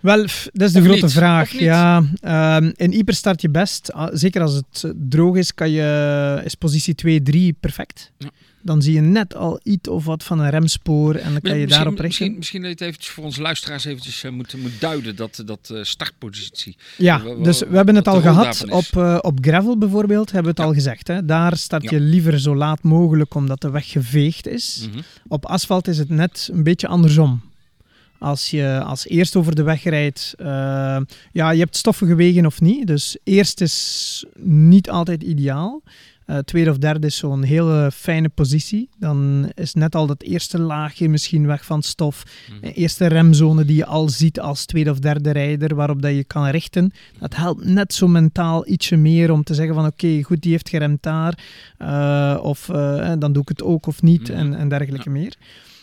Wel, dat is de Of grote niet? vraag. Ja, ehm, in Ieper start je best. Ah, Zeker als het eh, droog is, kan je, is positie 2, 3 perfect. Ja. Dan zie je net al iets of wat van een remspoor en dan kan je daarop richten. misschien, misschien dat je het eventjes voor onze luisteraars eventjes eh, moet, moet duiden, dat, dat eh, startpositie. Ja, dus we hebben het al gehad. Op, op gravel bijvoorbeeld hebben we het Ja. al gezegd. Hè. Daar start Ja. je liever zo laat mogelijk omdat de weg geveegd is. Mhm. Op asfalt is het net een beetje andersom. Als je als eerst over de weg rijdt, eh, ja, je hebt stoffige wegen of niet. Dus eerst is niet altijd ideaal. Eh, tweede of derde is zo'n hele fijne positie. Dan is net al dat eerste laagje misschien weg van stof. De eerste remzone die je al ziet als tweede of derde rijder, waarop dat je kan richten. Dat helpt net zo mentaal ietsje meer om te zeggen van oké, goed, die heeft geremd daar. of dan doe ik het ook of niet Mhm. en, en dergelijke meer.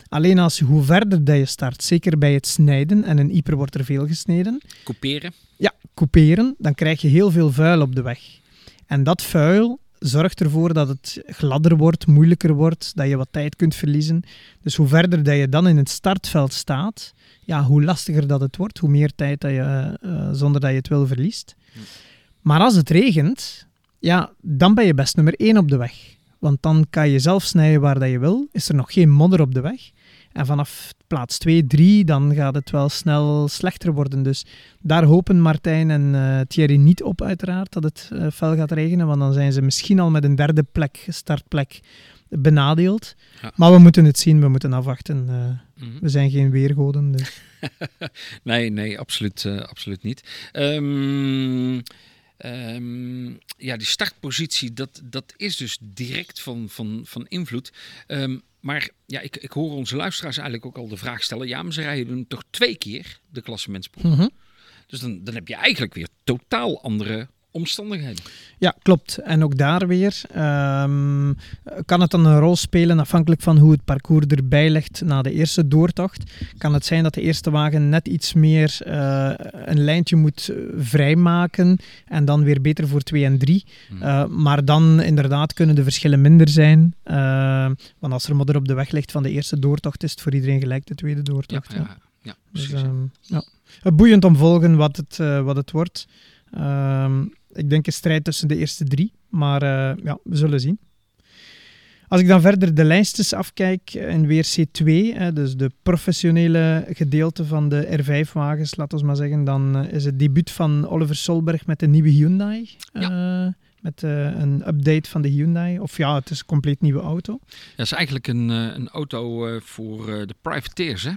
Alleen als hoe verder dat je start, zeker bij het snijden, en in Ieper wordt er veel gesneden, Couperen. ja, couperen, dan krijg je heel veel vuil op de weg. En dat vuil zorgt ervoor dat het gladder wordt, moeilijker wordt, dat je wat tijd kunt verliezen. Dus hoe verder dat je dan in het startveld staat, ja, hoe lastiger dat het wordt, hoe meer tijd dat je, eh, zonder dat je het wil verliest. Maar als het regent, ja, dan ben je best nummer één op de weg. Want dan kan je zelf snijden waar dat je wil. Is er nog geen modder op de weg. En vanaf plaats 2, 3, dan gaat het wel snel slechter worden. Dus daar hopen Martijn en eh, Thierry niet op, uiteraard, dat het eh, fel gaat regenen. Want dan zijn ze misschien al met een derde plek, startplek, benadeeld. Ja. Maar we moeten het zien, we moeten afwachten. eh, Mhm. we zijn geen weergoden. Dus. [laughs] Nee, nee, absoluut, absoluut niet. Ehm, ehm, ja, die startpositie, dat, dat is dus direct van, van, van invloed. Ehm, maar ja, ik, ik hoor onze luisteraars eigenlijk ook al de vraag stellen. Ja, maar ze rijden toch twee keer de klassementspool. Mhm. Dus dan, dan heb je eigenlijk weer totaal andere omstandigheden. Ja, klopt. En ook daar weer ehm, kan het dan een rol spelen afhankelijk van hoe het parcours erbij ligt na de eerste doortocht. Kan het zijn dat de eerste wagen net iets meer eh, een lijntje moet eh, vrijmaken en dan weer beter voor 2 en 3. Hmm. Eh, maar dan inderdaad kunnen de verschillen minder zijn. Want als er modder op de weg ligt van de eerste doortocht, is het voor iedereen gelijk de tweede doortocht. ja. ja, ja, Dus, ehm, ja. Boeiend om volgen wat het, wat het wordt. Ehm, ik denk een strijd tussen de eerste drie, maar eh, ja, we zullen zien. Als ik dan verder de lijstjes afkijk in weer C2, hè, dus de professionele gedeelte van de R5-wagens, laten we maar zeggen, dan eh, is het debuut van Oliver Solberg met de nieuwe Hyundai. eh, met eh, een update van de Hyundai. Of ja, het is een compleet nieuwe auto. Dat is eigenlijk een, eh, een auto eh, voor eh, de privateers, hè?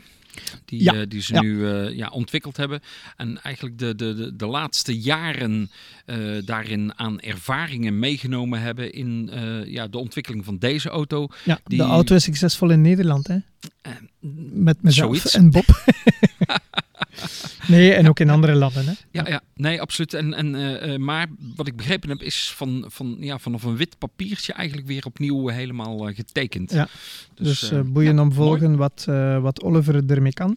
Die, Ja, eh, die ze ja. nu eh, ja, ontwikkeld hebben. En eigenlijk de, de, de, de laatste jaren eh, daarin aan ervaringen meegenomen hebben in ja, de ontwikkeling van deze auto. Ja, Die- de auto is succesvol in Nederland, hè? Met mezelf Zoiets. en Bob. [laughs] [laughs] nee, en ook in andere landen. Hè? Ja, ja. nee, absoluut. En, en, maar wat ik begrepen heb is van, van, ja, vanaf een wit papiertje eigenlijk weer opnieuw helemaal getekend. Ja, dus, dus boeien ja, om volgen wat, wat Oliver ermee kan.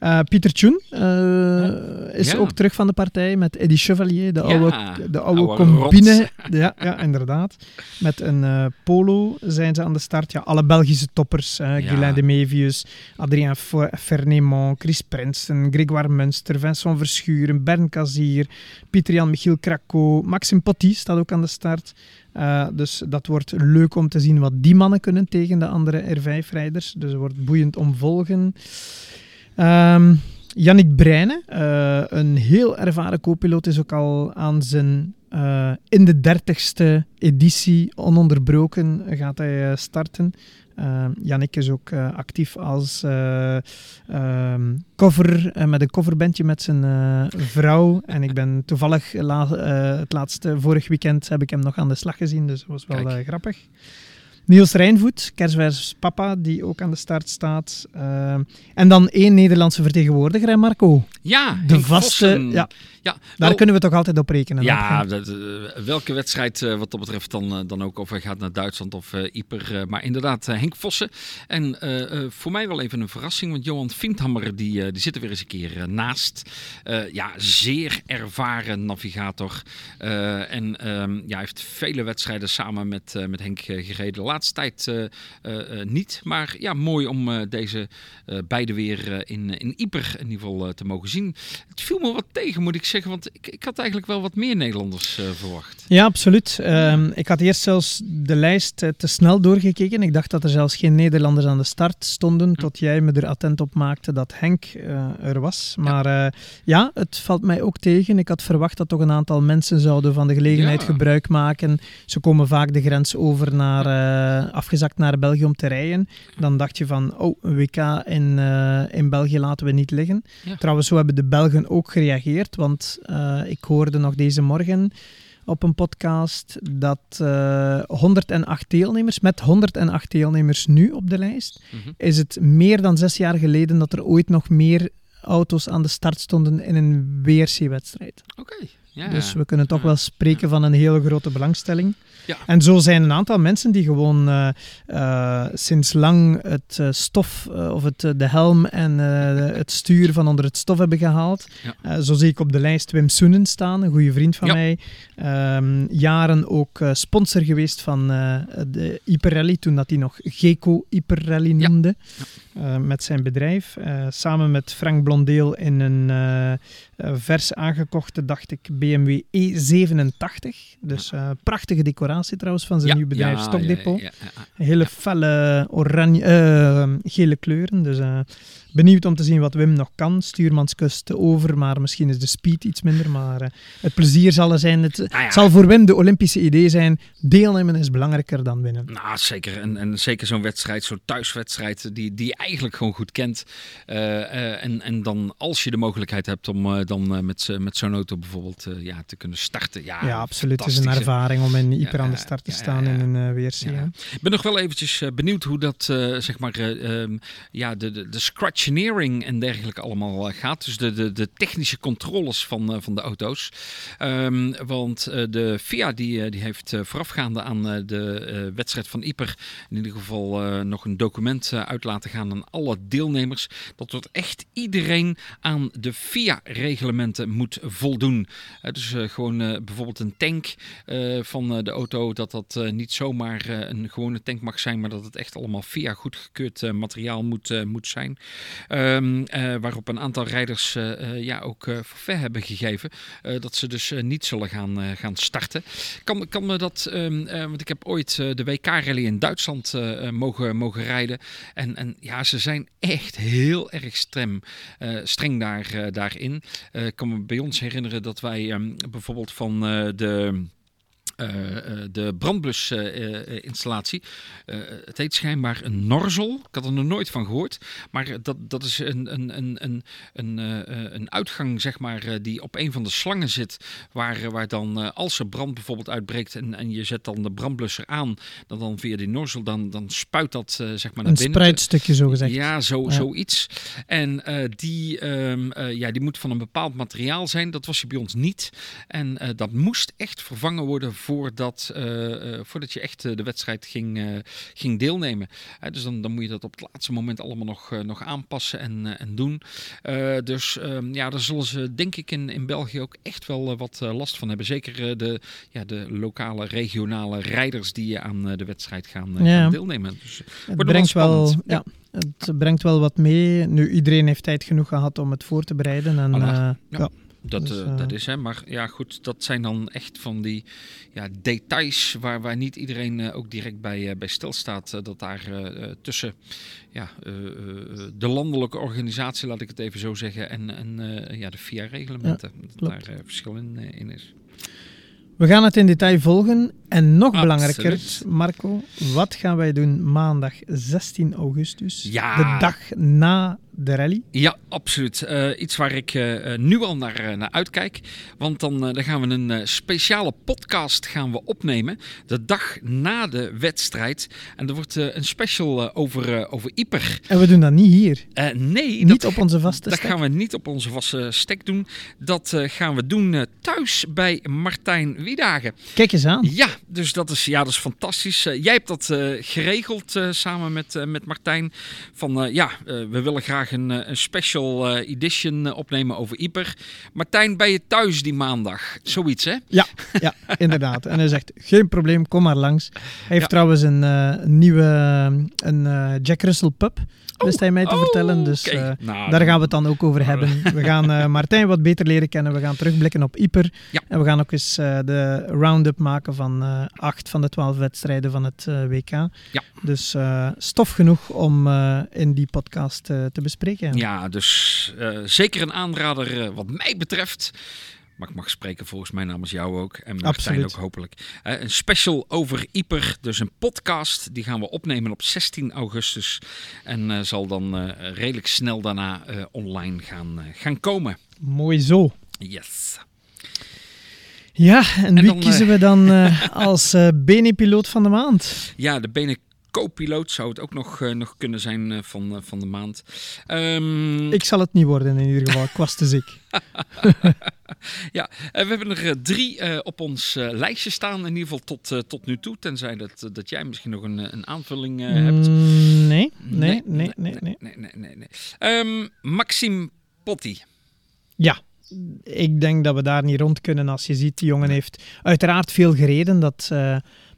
Uh, Pieter Tjoen uh, is ook terug van de partij met Eddie Chevalier, de oude, de oude, oude combine. Ja, ja, inderdaad. Met een uh, polo zijn ze aan de start. Ja, alle Belgische toppers. Uh, ja. de Mevius, Adrien Fernemont, Chris Prinsen, Grégoire Munster, Vincent Verschuren, Bern Kazier, Pieter-Jan Michiel Krakko, Maxim Potti staat ook aan de start. Uh, dus dat wordt leuk om te zien wat die mannen kunnen tegen de andere R5-rijders. Dus het wordt boeiend om volgen. Um, Yannick Breine, uh, een heel ervaren co-piloot, is ook al aan zijn uh, in de dertigste editie ononderbroken gaat hij uh, starten. Uh, Yannick is ook actief als um, cover, met een coverbandje met zijn vrouw. En ik ben toevallig la het laatste, vorig weekend heb ik hem nog aan de slag gezien, dus dat was wel grappig. Niels Rijnvoet, kerstvers papa, die ook aan de start staat. Uh, en dan één Nederlandse vertegenwoordiger, hè Marco? Ja, de vaste. Ja, ja, daar kunnen we toch altijd op rekenen. Ja, dat, uh, welke wedstrijd uh, wat dat betreft dan, uh, dan ook, of hij gaat naar Duitsland of Ieper. maar inderdaad, Henk Vossen. En voor mij wel even een verrassing, want Johan Vindhammer, die, die zit er weer eens een keer naast. ja, zeer ervaren navigator. en um, ja, heeft vele wedstrijden samen met, met Henk gereden laatste tijd uh, uh, niet. Maar ja, mooi om deze beide weer in, in Ieper in ieder geval te mogen zien. Het viel me wat tegen, moet ik zeggen. Want ik, ik had eigenlijk wel wat meer Nederlanders verwacht. Ja, absoluut. Um, ik had eerst zelfs de lijst te snel doorgekeken. Ik dacht dat er zelfs geen Nederlanders aan de start stonden. Tot jij me er attent op maakte dat Henk er was. Maar ja. ja. het valt mij ook tegen. Ik had verwacht dat toch een aantal mensen zouden van de gelegenheid ja. gebruik maken. Ze komen vaak de grens over naar uh, afgezakt naar België om te rijden. Dan dacht je van, oh, een WK in, uh, in België laten we niet liggen. Ja. Trouwens, zo hebben de Belgen ook gereageerd, want uh, ik hoorde nog deze morgen op een podcast dat 108 deelnemers, met 108 deelnemers nu op de lijst, mm -hmm. is het meer dan zes jaar geleden dat er ooit nog meer auto's aan de start stonden in een WRC-wedstrijd. Oké. Okay. Ja, dus we kunnen toch wel spreken van een hele grote belangstelling. Ja. En zo zijn een aantal mensen die gewoon uh, uh, sinds lang het uh, stof of het, de helm en [laughs] het stuur van onder het stof hebben gehaald. Ja. zo zie ik op de lijst Wim Soenen staan, een goede vriend van mij. Um, jaren ook sponsor geweest van de Hyperrally, toen dat hij nog Geco Hyperrally noemde. met zijn bedrijf. samen met Frank Blondeel in een vers aangekochte, dacht ik, BMW E87. Dus prachtige decoratie trouwens van zijn ja, nieuw bedrijf ja, Stokdepot. Ja, Hele felle oranje, uh, gele kleuren. Dus uh, benieuwd om te zien wat Wim nog kan. Stuurmanskust over, maar misschien is de speed iets minder. Maar uh, het plezier zal er zijn. Het nou zal voor Wim de Olympische idee zijn. Deelnemen is belangrijker dan winnen. Nou, zeker. En, en zeker zo'n wedstrijd, zo'n thuiswedstrijd, die, die je eigenlijk gewoon goed kent. en, en dan als je de mogelijkheid hebt om dan met, met zo'n auto bijvoorbeeld ja, te kunnen starten. Ja, ja absoluut. Het is een ervaring om in Ieper aan de start te staan in een WRC. Ik ben nog wel eventjes benieuwd hoe dat, zeg maar, um, ja, de, de, de scratcheneering en dergelijke allemaal gaat. Dus de, de, de technische controles van, van de auto's. Um, want de FIA die, die heeft voorafgaande aan de wedstrijd van Ieper in ieder geval nog een document uit laten gaan aan alle deelnemers. Dat wordt echt iedereen aan de FIA-reglementen moet voldoen. dus gewoon bijvoorbeeld een tank van de auto dat dat niet zomaar een gewone tank mag zijn, maar dat het echt allemaal via goedgekeurd materiaal moet, moet zijn. Um, waarop een aantal rijders ja, ook forfait hebben gegeven dat ze dus niet zullen gaan, gaan starten. Kan, kan me dat, um, want ik heb ooit de WK-rally in Duitsland mogen, mogen rijden. En, en ja, ze zijn echt heel erg streng, daar, daarin. Ik kan me bij ons herinneren dat wij um, bijvoorbeeld van de uh, de brandblusinstallatie. Uh, het heet schijnbaar een norzel. Ik had er nog nooit van gehoord. Maar dat, dat is een, een, een, een, een, een uitgang, zeg maar, die op een van de slangen zit. Waar, waar dan, als er brand bijvoorbeeld uitbreekt en, en je zet dan de brandblusser aan, dan, dan via die norzel, dan, dan spuit dat zeg maar naar een binnen. Een spruitstukje zo gezegd. Ja, zo, ja. zoiets. En die, um, ja, die moet van een bepaald materiaal zijn. Dat was je bij ons niet. En dat moest echt vervangen worden voordat, uh, voordat je echt de wedstrijd ging, ging deelnemen. dus dan, dan moet je dat op het laatste moment allemaal nog, nog aanpassen en, en doen. dus ehm, ja, daar zullen ze denk ik in, in België ook echt wel wat last van hebben. Zeker de, ja, de lokale, regionale rijders die aan de wedstrijd gaan, ja. gaan deelnemen. Dus, het brengt wel, ja. Het brengt wel wat mee. Nu, iedereen heeft tijd genoeg gehad om het voor te bereiden. En, ja. Dat, dus, uh, dat is hè, maar ja goed, dat zijn dan echt van die ja, details waar, waar niet iedereen uh, ook direct bij, uh, bij stilstaat. dat daar tussen ja, de landelijke organisatie, laat ik het even zo zeggen, en, en ja, de VIA-reglementen, ja, dat daar verschil in, in is. We gaan het in detail volgen. En nog Absoluut. belangrijker, Marco, wat gaan wij doen maandag 16 augustus? Ja. De dag na de rally? Ja, absoluut. Uh, iets waar ik uh, nu al naar, uh, naar uitkijk. Want dan, dan gaan we een speciale podcast gaan we opnemen. De dag na de wedstrijd. En er wordt een special over, over Ieper. En we doen dat niet hier? nee. Niet dat, op onze vaste stek? Dat gaan we niet op onze vaste stek doen. Dat gaan we doen thuis bij Martijn Wiedagen. Kijk eens aan. Ja, dus dat is, ja, dat is fantastisch. jij hebt dat geregeld samen met, met Martijn. Van ja, we willen graag een, een special edition opnemen over Ieper. Martijn, ben je thuis die maandag? Zoiets, hè? Ja, ja [laughs] inderdaad. En hij zegt, geen probleem, kom maar langs. Hij heeft ja. trouwens een, nieuwe een, Jack Russell pub wist hij mij te oh, vertellen. Dus okay. uh, nou, daar gaan we het dan ook over hebben. We gaan uh, [laughs] Martijn wat beter leren kennen. We gaan terugblikken op Ieper. Ja. En we gaan ook eens uh, de round-up maken van acht van de twaalf wedstrijden van het WK. Ja. Dus stof genoeg om in die podcast te bespreken. Ja, dus zeker een aanrader wat mij betreft. Maar ik mag spreken volgens mij namens jou ook. En Martijn ook hopelijk. Uh, een special over Ieper. Dus een podcast. Die gaan we opnemen op 16 augustus. En uh, zal dan uh, redelijk snel daarna online gaan, gaan komen. Mooi zo. Yes. Ja, en, en wie dan, kiezen we dan [laughs] als Bene-piloot van de maand? Ja, de Bene co-piloot zou het ook nog, uh, nog kunnen zijn uh, van, uh, van de maand. Um... Ik zal het niet worden in ieder geval, ik was te ziek. [laughs] ja, we hebben er drie op ons lijstje staan, in ieder geval tot, tot nu toe. Tenzij dat, dat jij misschien nog een, een aanvulling hebt. Mm, nee, nee, nee, nee. nee, nee, nee, nee, nee. Um, Maxime Potti. Ja, ik denk dat we daar niet rond kunnen. Als je ziet, die jongen heeft uiteraard veel gereden. Dat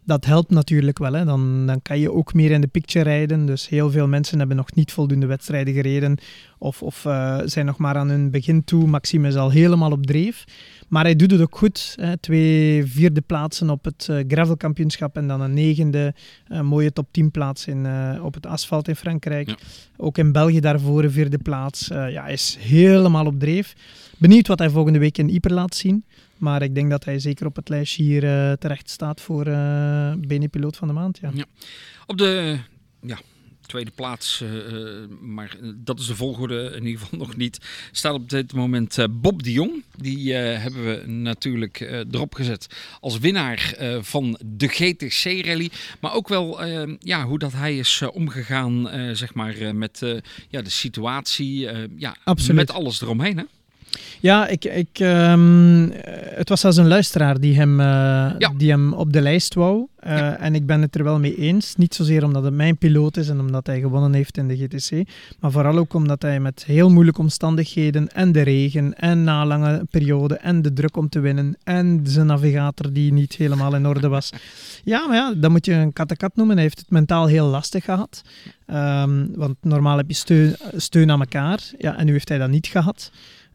dat helpt natuurlijk wel. Hè. Dan, dan kan je ook meer in de picture rijden. Dus heel veel mensen hebben nog niet voldoende wedstrijden gereden. Of, of uh, zijn nog maar aan hun begin toe. Maxime is al helemaal op dreef. Maar hij doet het ook goed. Hè. Twee vierde plaatsen op het uh, gravelkampioenschap en dan een negende uh, mooie top 10 plaats in, op het asfalt in Frankrijk. Ja. Ook in België daarvoor een vierde plaats. ja, hij is helemaal op dreef. Benieuwd wat hij volgende week in Ieper laat zien. Maar ik denk dat hij zeker op het lijstje hier uh, terecht staat voor uh, Bene-piloot van de maand. Ja. ja. Op de ja, tweede plaats, uh, maar dat is de volgorde in ieder geval [laughs] nog niet, staat op dit moment Bob de Jong. Die hebben we natuurlijk erop gezet als winnaar van de GTC-rally. Maar ook wel ja, hoe dat hij is omgegaan zeg maar, met ja, de situatie, ja, Absoluut. met alles eromheen. Hè? Ja, ik, ik, um, het was zelfs een luisteraar die hem, uh, ja. die hem op de lijst wou. Uh, ja. En ik ben het er wel mee eens. Niet zozeer omdat het mijn piloot is en omdat hij gewonnen heeft in de GTC. Maar vooral ook omdat hij met heel moeilijke omstandigheden en de regen en na lange periode en de druk om te winnen en zijn navigator die niet helemaal in orde was. [laughs] Ja, maar ja, dat moet je een kattekat noemen. Hij heeft het mentaal heel lastig gehad. Um, want normaal heb je steun, steun aan elkaar. Ja, en nu heeft hij dat niet gehad.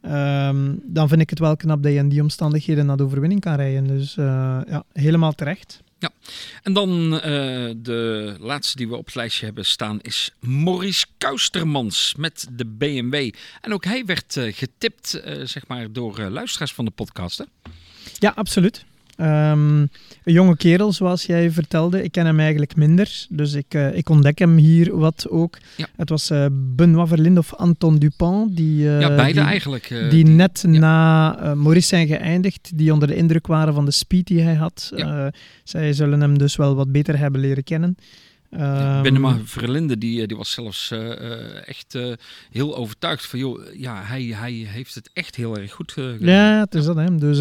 Um, dan vind ik het wel knap dat je in die omstandigheden naar de overwinning kan rijden. Dus uh, ja, helemaal terecht. Ja, en dan uh, de laatste die we op het lijstje hebben staan is Maurice Kuistermans met de BMW. En ook hij werd uh, getipt, zeg maar, door luisteraars van de podcast. Hè? Ja, absoluut. Ehm, een jonge kerel, zoals jij vertelde. Ik ken hem eigenlijk minder, dus ik, eh, ik ontdek hem hier wat ook. Ja. Het was eh, Benoît Verlinde of Anton Dupont, die, eh, ja, beide die, eigenlijk. eh, die net na Maurice zijn geëindigd, die onder de indruk waren van de speed die hij had. Ja. Zij zullen hem dus wel wat beter hebben leren kennen. Bennema Verlinde, die, die was zelfs echt heel overtuigd van, joh, ja, hij, hij heeft het echt heel erg goed gedaan. Ja, het is dat. Hè. Dus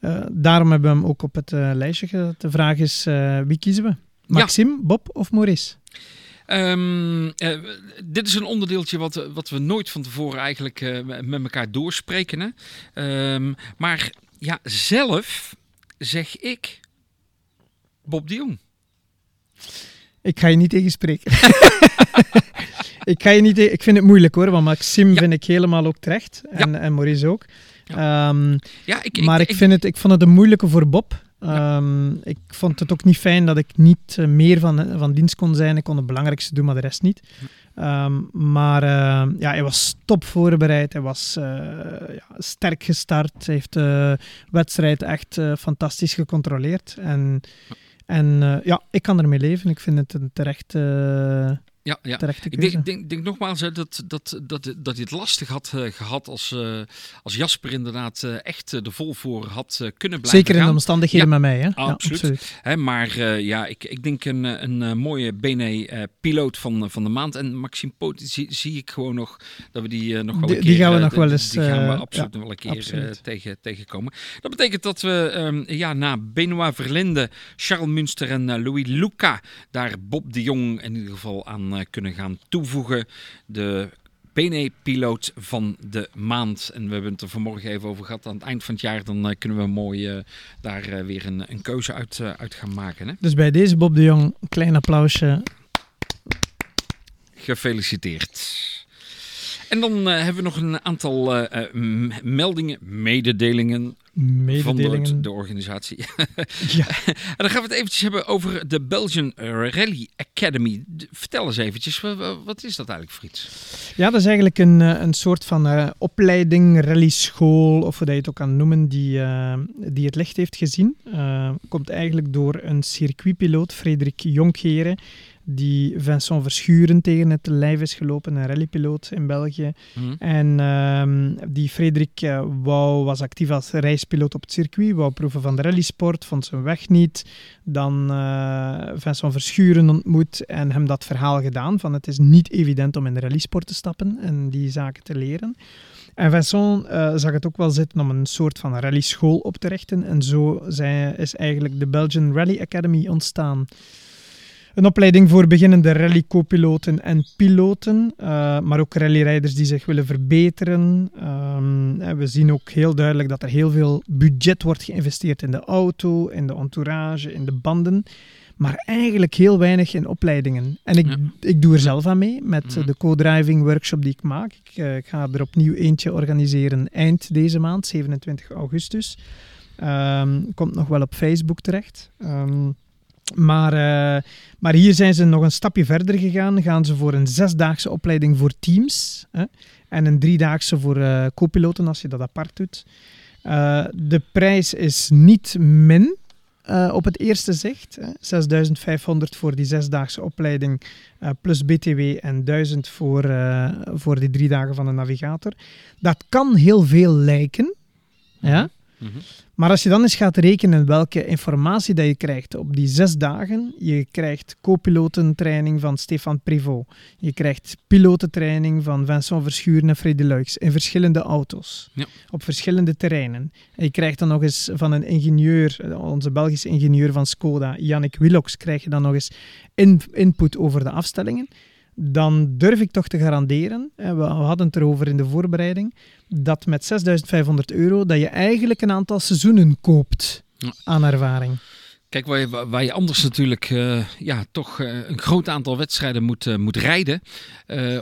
eh, daarom hebben we hem ook op het eh, lijstje gezet. De vraag is, eh, wie kiezen we? Maxime, Bob of Maurice? Ehm, eh, dit is een onderdeeltje wat, wat we nooit van tevoren eigenlijk met elkaar doorspreken. Hè? Ehm, maar ja, zelf zeg ik Bob de Jong. Ik ga je niet tegenspreken. [laughs] ik, ga je niet ik vind het moeilijk hoor, want Maxime Ja. vind ik helemaal ook terecht. En, en Maurice ook. Ehm, Ja, ik, maar ik, vind het, ik vond het een moeilijke voor Bob. Ehm, Ik vond het ook niet fijn dat ik niet eh, meer van, van dienst kon zijn. Ik kon het belangrijkste doen, maar de rest niet. Ehm, maar ja, hij was top voorbereid. Hij was eh, ja, sterk gestart. Hij heeft de wedstrijd echt eh, fantastisch gecontroleerd. En, en ja, ik kan ermee leven. Ik vind het een terecht, ja, ja. terechte Ik denk, denk, denk nogmaals hè, dat, dat, dat, dat hij het lastig had eh, gehad als, eh, als Jasper inderdaad eh, echt de vol voor had kunnen blijven Zeker in de omstandigheden met mij. Hè? absoluut. Hè, maar ja, ik, ik denk een, een, mooie BNE-piloot van, van de maand. En Maxime Poot zie, zie ik gewoon nog dat we die nog wel Die- een die keer... gaan we nog wel eens, Die gaan we absoluut ja, nog wel een keer tegen, tegenkomen. Dat betekent dat we ehm, ja, na Benoit Verlinde, Charles Münster en Louis Luca... daar Bob de Jong in ieder geval aan eh, kunnen gaan toevoegen. De BNE-piloot van de maand. En we hebben het er vanmorgen even over gehad. Aan het eind van het jaar dan eh, kunnen we mooi eh, daar weer een, een keuze uit, uit gaan maken. Hè? Dus bij deze Bob de Jong, een klein applausje. Gefeliciteerd. En dan hebben we nog een aantal meldingen, mededelingen, Mededelingen. van de, organisatie. [laughs] Ja. en dan gaan we het eventjes hebben over de Belgian Rally Academy. Vertel eens eventjes, wa- wa- wat is dat eigenlijk voor iets? Ja, dat is eigenlijk een, eh, een soort van eh, opleiding, rallyschool, of hoe dat je het ook kan noemen, die, eh, die het licht heeft gezien. Komt eigenlijk door een circuitpiloot, Frederik Jonkeren, die Vincent Verschuren tegen het lijf is gelopen, een rallypiloot in België. Hm? En ehm, die Frederik eh, wou, was actief als reispiloot op het circuit, wou proeven van de rallysport, vond zijn weg niet. Dan eh Vincent Verschuren ontmoet en hem dat verhaal gedaan van het is niet evident om in de rallysport te stappen en die zaken te leren. En Vincent eh, zag het ook wel zitten om een soort van rallyschool op te richten en zo zijn, is eigenlijk de Belgian Rally Academy ontstaan. Een opleiding voor beginnende rally-co-piloten en piloten, eh, maar ook rallyrijders die zich willen verbeteren. Ehm, en we zien ook heel duidelijk dat er heel veel budget wordt geïnvesteerd in de auto, in de entourage, in de banden, maar eigenlijk heel weinig in opleidingen. En ik, Ja. ik doe er zelf aan mee met Mhm. de co-driving workshop die ik maak. Ik, eh, ik ga er opnieuw eentje organiseren eind deze maand, 27 augustus. Ehm, komt nog wel op Facebook terecht. Ehm, maar, eh, maar hier zijn ze nog een stapje verder gegaan. Gaan ze voor een zesdaagse opleiding voor teams hè, en een driedaagse voor co-piloten als je dat apart doet. Eh, de prijs is niet min op het eerste zicht. Hè. 6500 voor die zesdaagse opleiding plus BTW en 1000 voor, voor die drie dagen van de navigator. Dat kan heel veel lijken. Ja? Maar als je dan eens gaat rekenen welke informatie dat je krijgt op die zes dagen, je krijgt co-pilotentraining van Stefan Privot, je krijgt pilotentraining van Vincent Verschuren en Freddy Luiks in verschillende auto's, Ja. op verschillende terreinen. En je krijgt dan nog eens van een ingenieur, onze Belgische ingenieur van Skoda, Jannik Willox, krijg je dan nog eens in- input over de afstellingen. Dan durf ik toch te garanderen, we hadden het erover in de voorbereiding, dat met 6500 euro dat je eigenlijk een aantal seizoenen koopt aan ervaring. Kijk, waar je, waar je anders natuurlijk eh, ja, toch eh, een groot aantal wedstrijden moet, eh, moet rijden.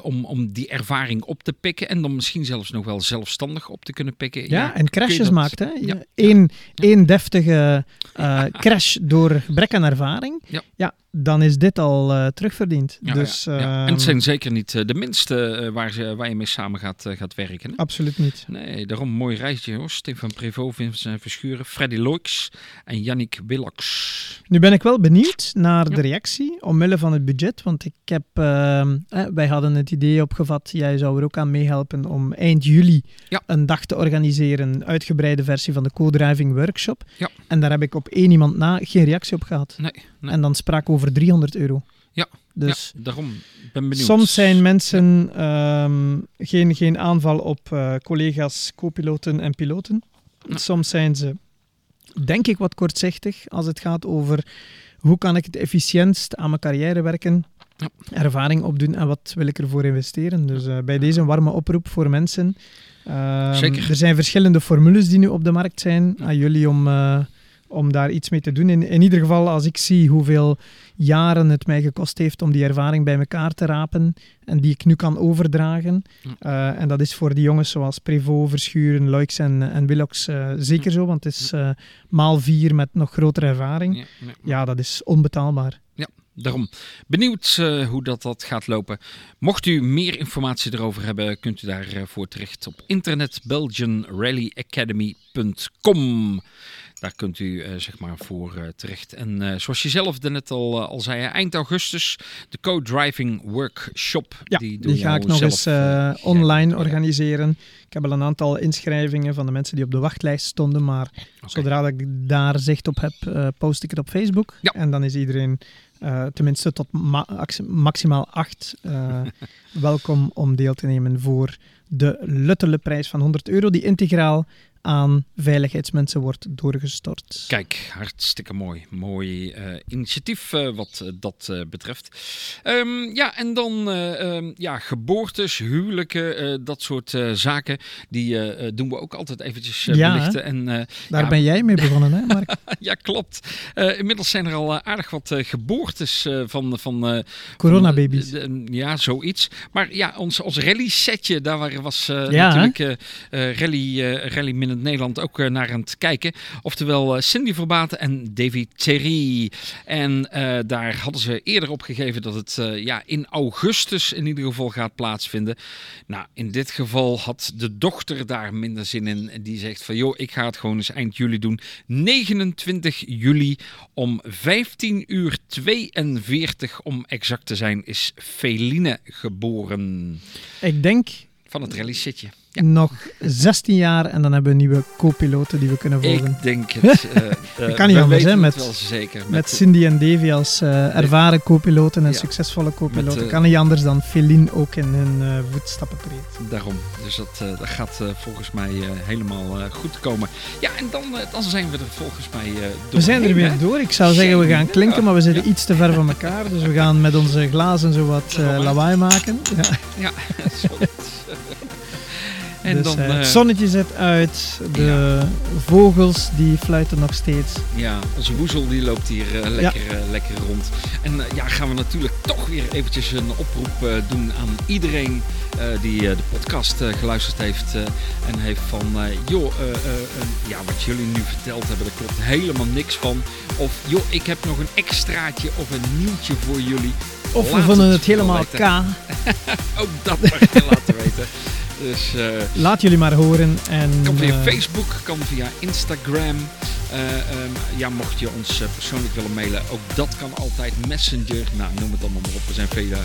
om, om die ervaring op te pikken. En dan misschien zelfs nog wel zelfstandig op te kunnen pikken. Ja, en crashes dat- maakt. Hè? Ja. Eén één deftige crash door gebrek aan ervaring. Ja. Dan is dit al uh, terugverdiend. Ja, dus, ja, ja. En het zijn zeker niet uh, de minste uh, waar, ze, waar je mee samen gaat, gaat werken. Hè? Absoluut niet. Nee, daarom een mooi reisje hoor. Stefan Prevot, Vincent Verschuren, Freddy Loix en Yannick Willox. Nu ben ik wel benieuwd naar de reactie, omwille van het budget. Want ik heb, ehm, wij hadden het idee opgevat, jij zou er ook aan meehelpen om eind juli een dag te organiseren. Een uitgebreide versie van de co-driving workshop. En daar heb ik op één iemand na geen reactie op gehad. Nee, nee. En dan sprak over 300 euro. Ja, dus ja, daarom ben benieuwd. Soms zijn mensen um, geen, geen aanval op uh, collega's, co-piloten en piloten. Ja. Soms zijn ze, denk ik, wat kortzichtig als het gaat over hoe kan ik het efficiëntst aan mijn carrière werken, ja. ervaring opdoen en wat wil ik ervoor investeren. Dus uh, bij deze een warme oproep voor mensen. Um, Zeker. Er zijn verschillende formules die nu op de markt zijn aan jullie om... Uh, om daar iets mee te doen. In, in ieder geval, als ik zie hoeveel jaren het mij gekost heeft om die ervaring bij elkaar te rapen en die ik nu kan overdragen. Uh, en dat is voor die jongens zoals Prevot, Verschuren, Loix en, en Willox uh, zeker zo, want het is uh, maal vier met nog grotere ervaring. Ja, ja, ja dat is onbetaalbaar. Ja, daarom. Benieuwd uh, hoe dat, dat gaat lopen. Mocht u meer informatie erover hebben, kunt u daarvoor terecht op internet belgianrallyacademy.com. Daar kunt u uh, zeg maar voor uh, terecht. En uh, zoals je zelf net al, al zei, eind augustus de Co-Driving Workshop. Ja, die, die ga ik nog eens online organiseren. Ik heb al een aantal inschrijvingen van de mensen die op de wachtlijst stonden. Maar okay. zodra ik daar zicht op heb, post ik het op Facebook. Ja. En dan is iedereen tenminste tot ma maximaal acht [laughs] welkom om deel te nemen voor de luttele prijs van 100 euro. Die integraal aan veiligheidsmensen wordt doorgestort. Kijk, hartstikke mooi. Mooi uh, initiatief uh, wat uh, dat betreft. Um, ja, en dan um, ja, geboortes, huwelijken, dat soort zaken. Die doen we ook altijd eventjes ja, belichten. En, Daar ja, ben jij mee begonnen, hè Mark? [laughs] ja, klopt. inmiddels zijn er al aardig wat geboortes van... van Coronababies. ja, zoiets. Maar ja, ons, ons rally setje, daar was natuurlijk rally, rally Nederland ook uh, naar aan het kijken. Oftewel uh, Cindy Verbaten en Davy Thierry. En uh, daar hadden ze eerder op gegeven dat het ja, in augustus in ieder geval gaat plaatsvinden. Nou, in dit geval had de dochter daar minder zin in. Die zegt van joh, ik ga het gewoon eens eind juli doen. 29 juli om 15 uur 42 om exact te zijn is Feline geboren. Ik denk... Van het rally sitje. Ja. Nog 16 jaar en dan hebben we nieuwe co-piloten die we kunnen volgen. Ik denk het. Uh, kan niet anders, hè? Met, wel zeker. Met, met Cindy en Davy als uh, ervaren co-piloten en ja. succesvolle co-piloten. kan niet anders dan Feline ook in hun voetstappen treden. Daarom. Dus dat, dat gaat volgens mij helemaal goed komen. Ja, en dan, dan zijn we er volgens mij door. We zijn er weer hè? door. Ik zou zeggen, we gaan klinken, maar we zitten ja. iets te ver van elkaar. Dus we gaan met onze glazen zo wat lawaai maken. Ja, ja [laughs] En dus, dan, uh, het zonnetje zet uit, de ja. vogels die fluiten nog steeds. Ja, onze woezel die loopt hier uh, lekker, ja. uh, lekker rond. En ja, gaan we natuurlijk toch weer eventjes een oproep doen aan iedereen die de podcast geluisterd heeft. en heeft van, joh, ja, wat jullie nu verteld hebben, daar klopt helemaal niks van. Of joh, ik heb nog een extraatje of een nieuwtje voor jullie. Of we vonden het helemaal K. [laughs] Ook dat mag je laten weten. Dus, uh, Laat jullie maar horen. En, kan via uh, Facebook, kan via Instagram. Uh, um, ja, mocht je ons persoonlijk willen mailen, ook dat kan altijd. Messenger, nou noem het allemaal maar op. Er zijn vele,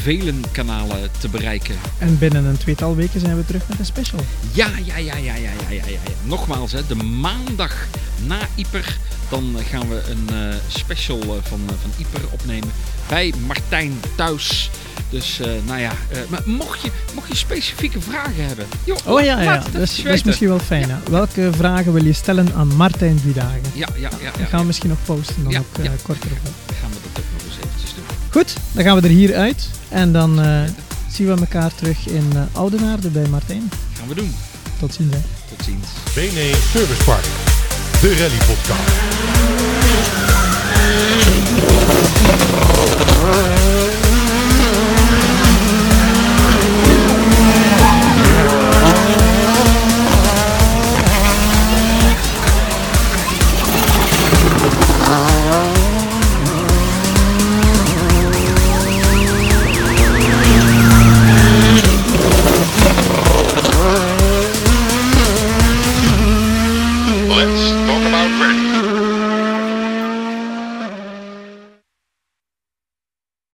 vele kanalen te bereiken. En binnen een tweetal weken zijn we terug met een special. Ja, ja, ja, ja, ja, ja, ja. ja. Nogmaals, hè, de maandag na Iper, dan gaan we een special van, van Iper opnemen. Bij Martijn thuis. Dus uh, nou ja, uh, maar mocht je, mocht je specifieke vragen hebben. Joh, oh ja, ja. Dat, is, dat is misschien wel fijn. Ja. Welke vragen wil je stellen aan Martijn Wiedagen? Ja, ja, ja. Dan gaan we misschien nog posten, dan ja, ook uh, ja. korter op. Dan gaan we dat ook nog eens eventjes doen. Goed, dan gaan we er hier uit. En dan zien we elkaar terug in Oudenaarde bij Martijn. Gaan we doen. Tot ziens. Hè. Tot ziens. BNE Service Park, de rally podcast.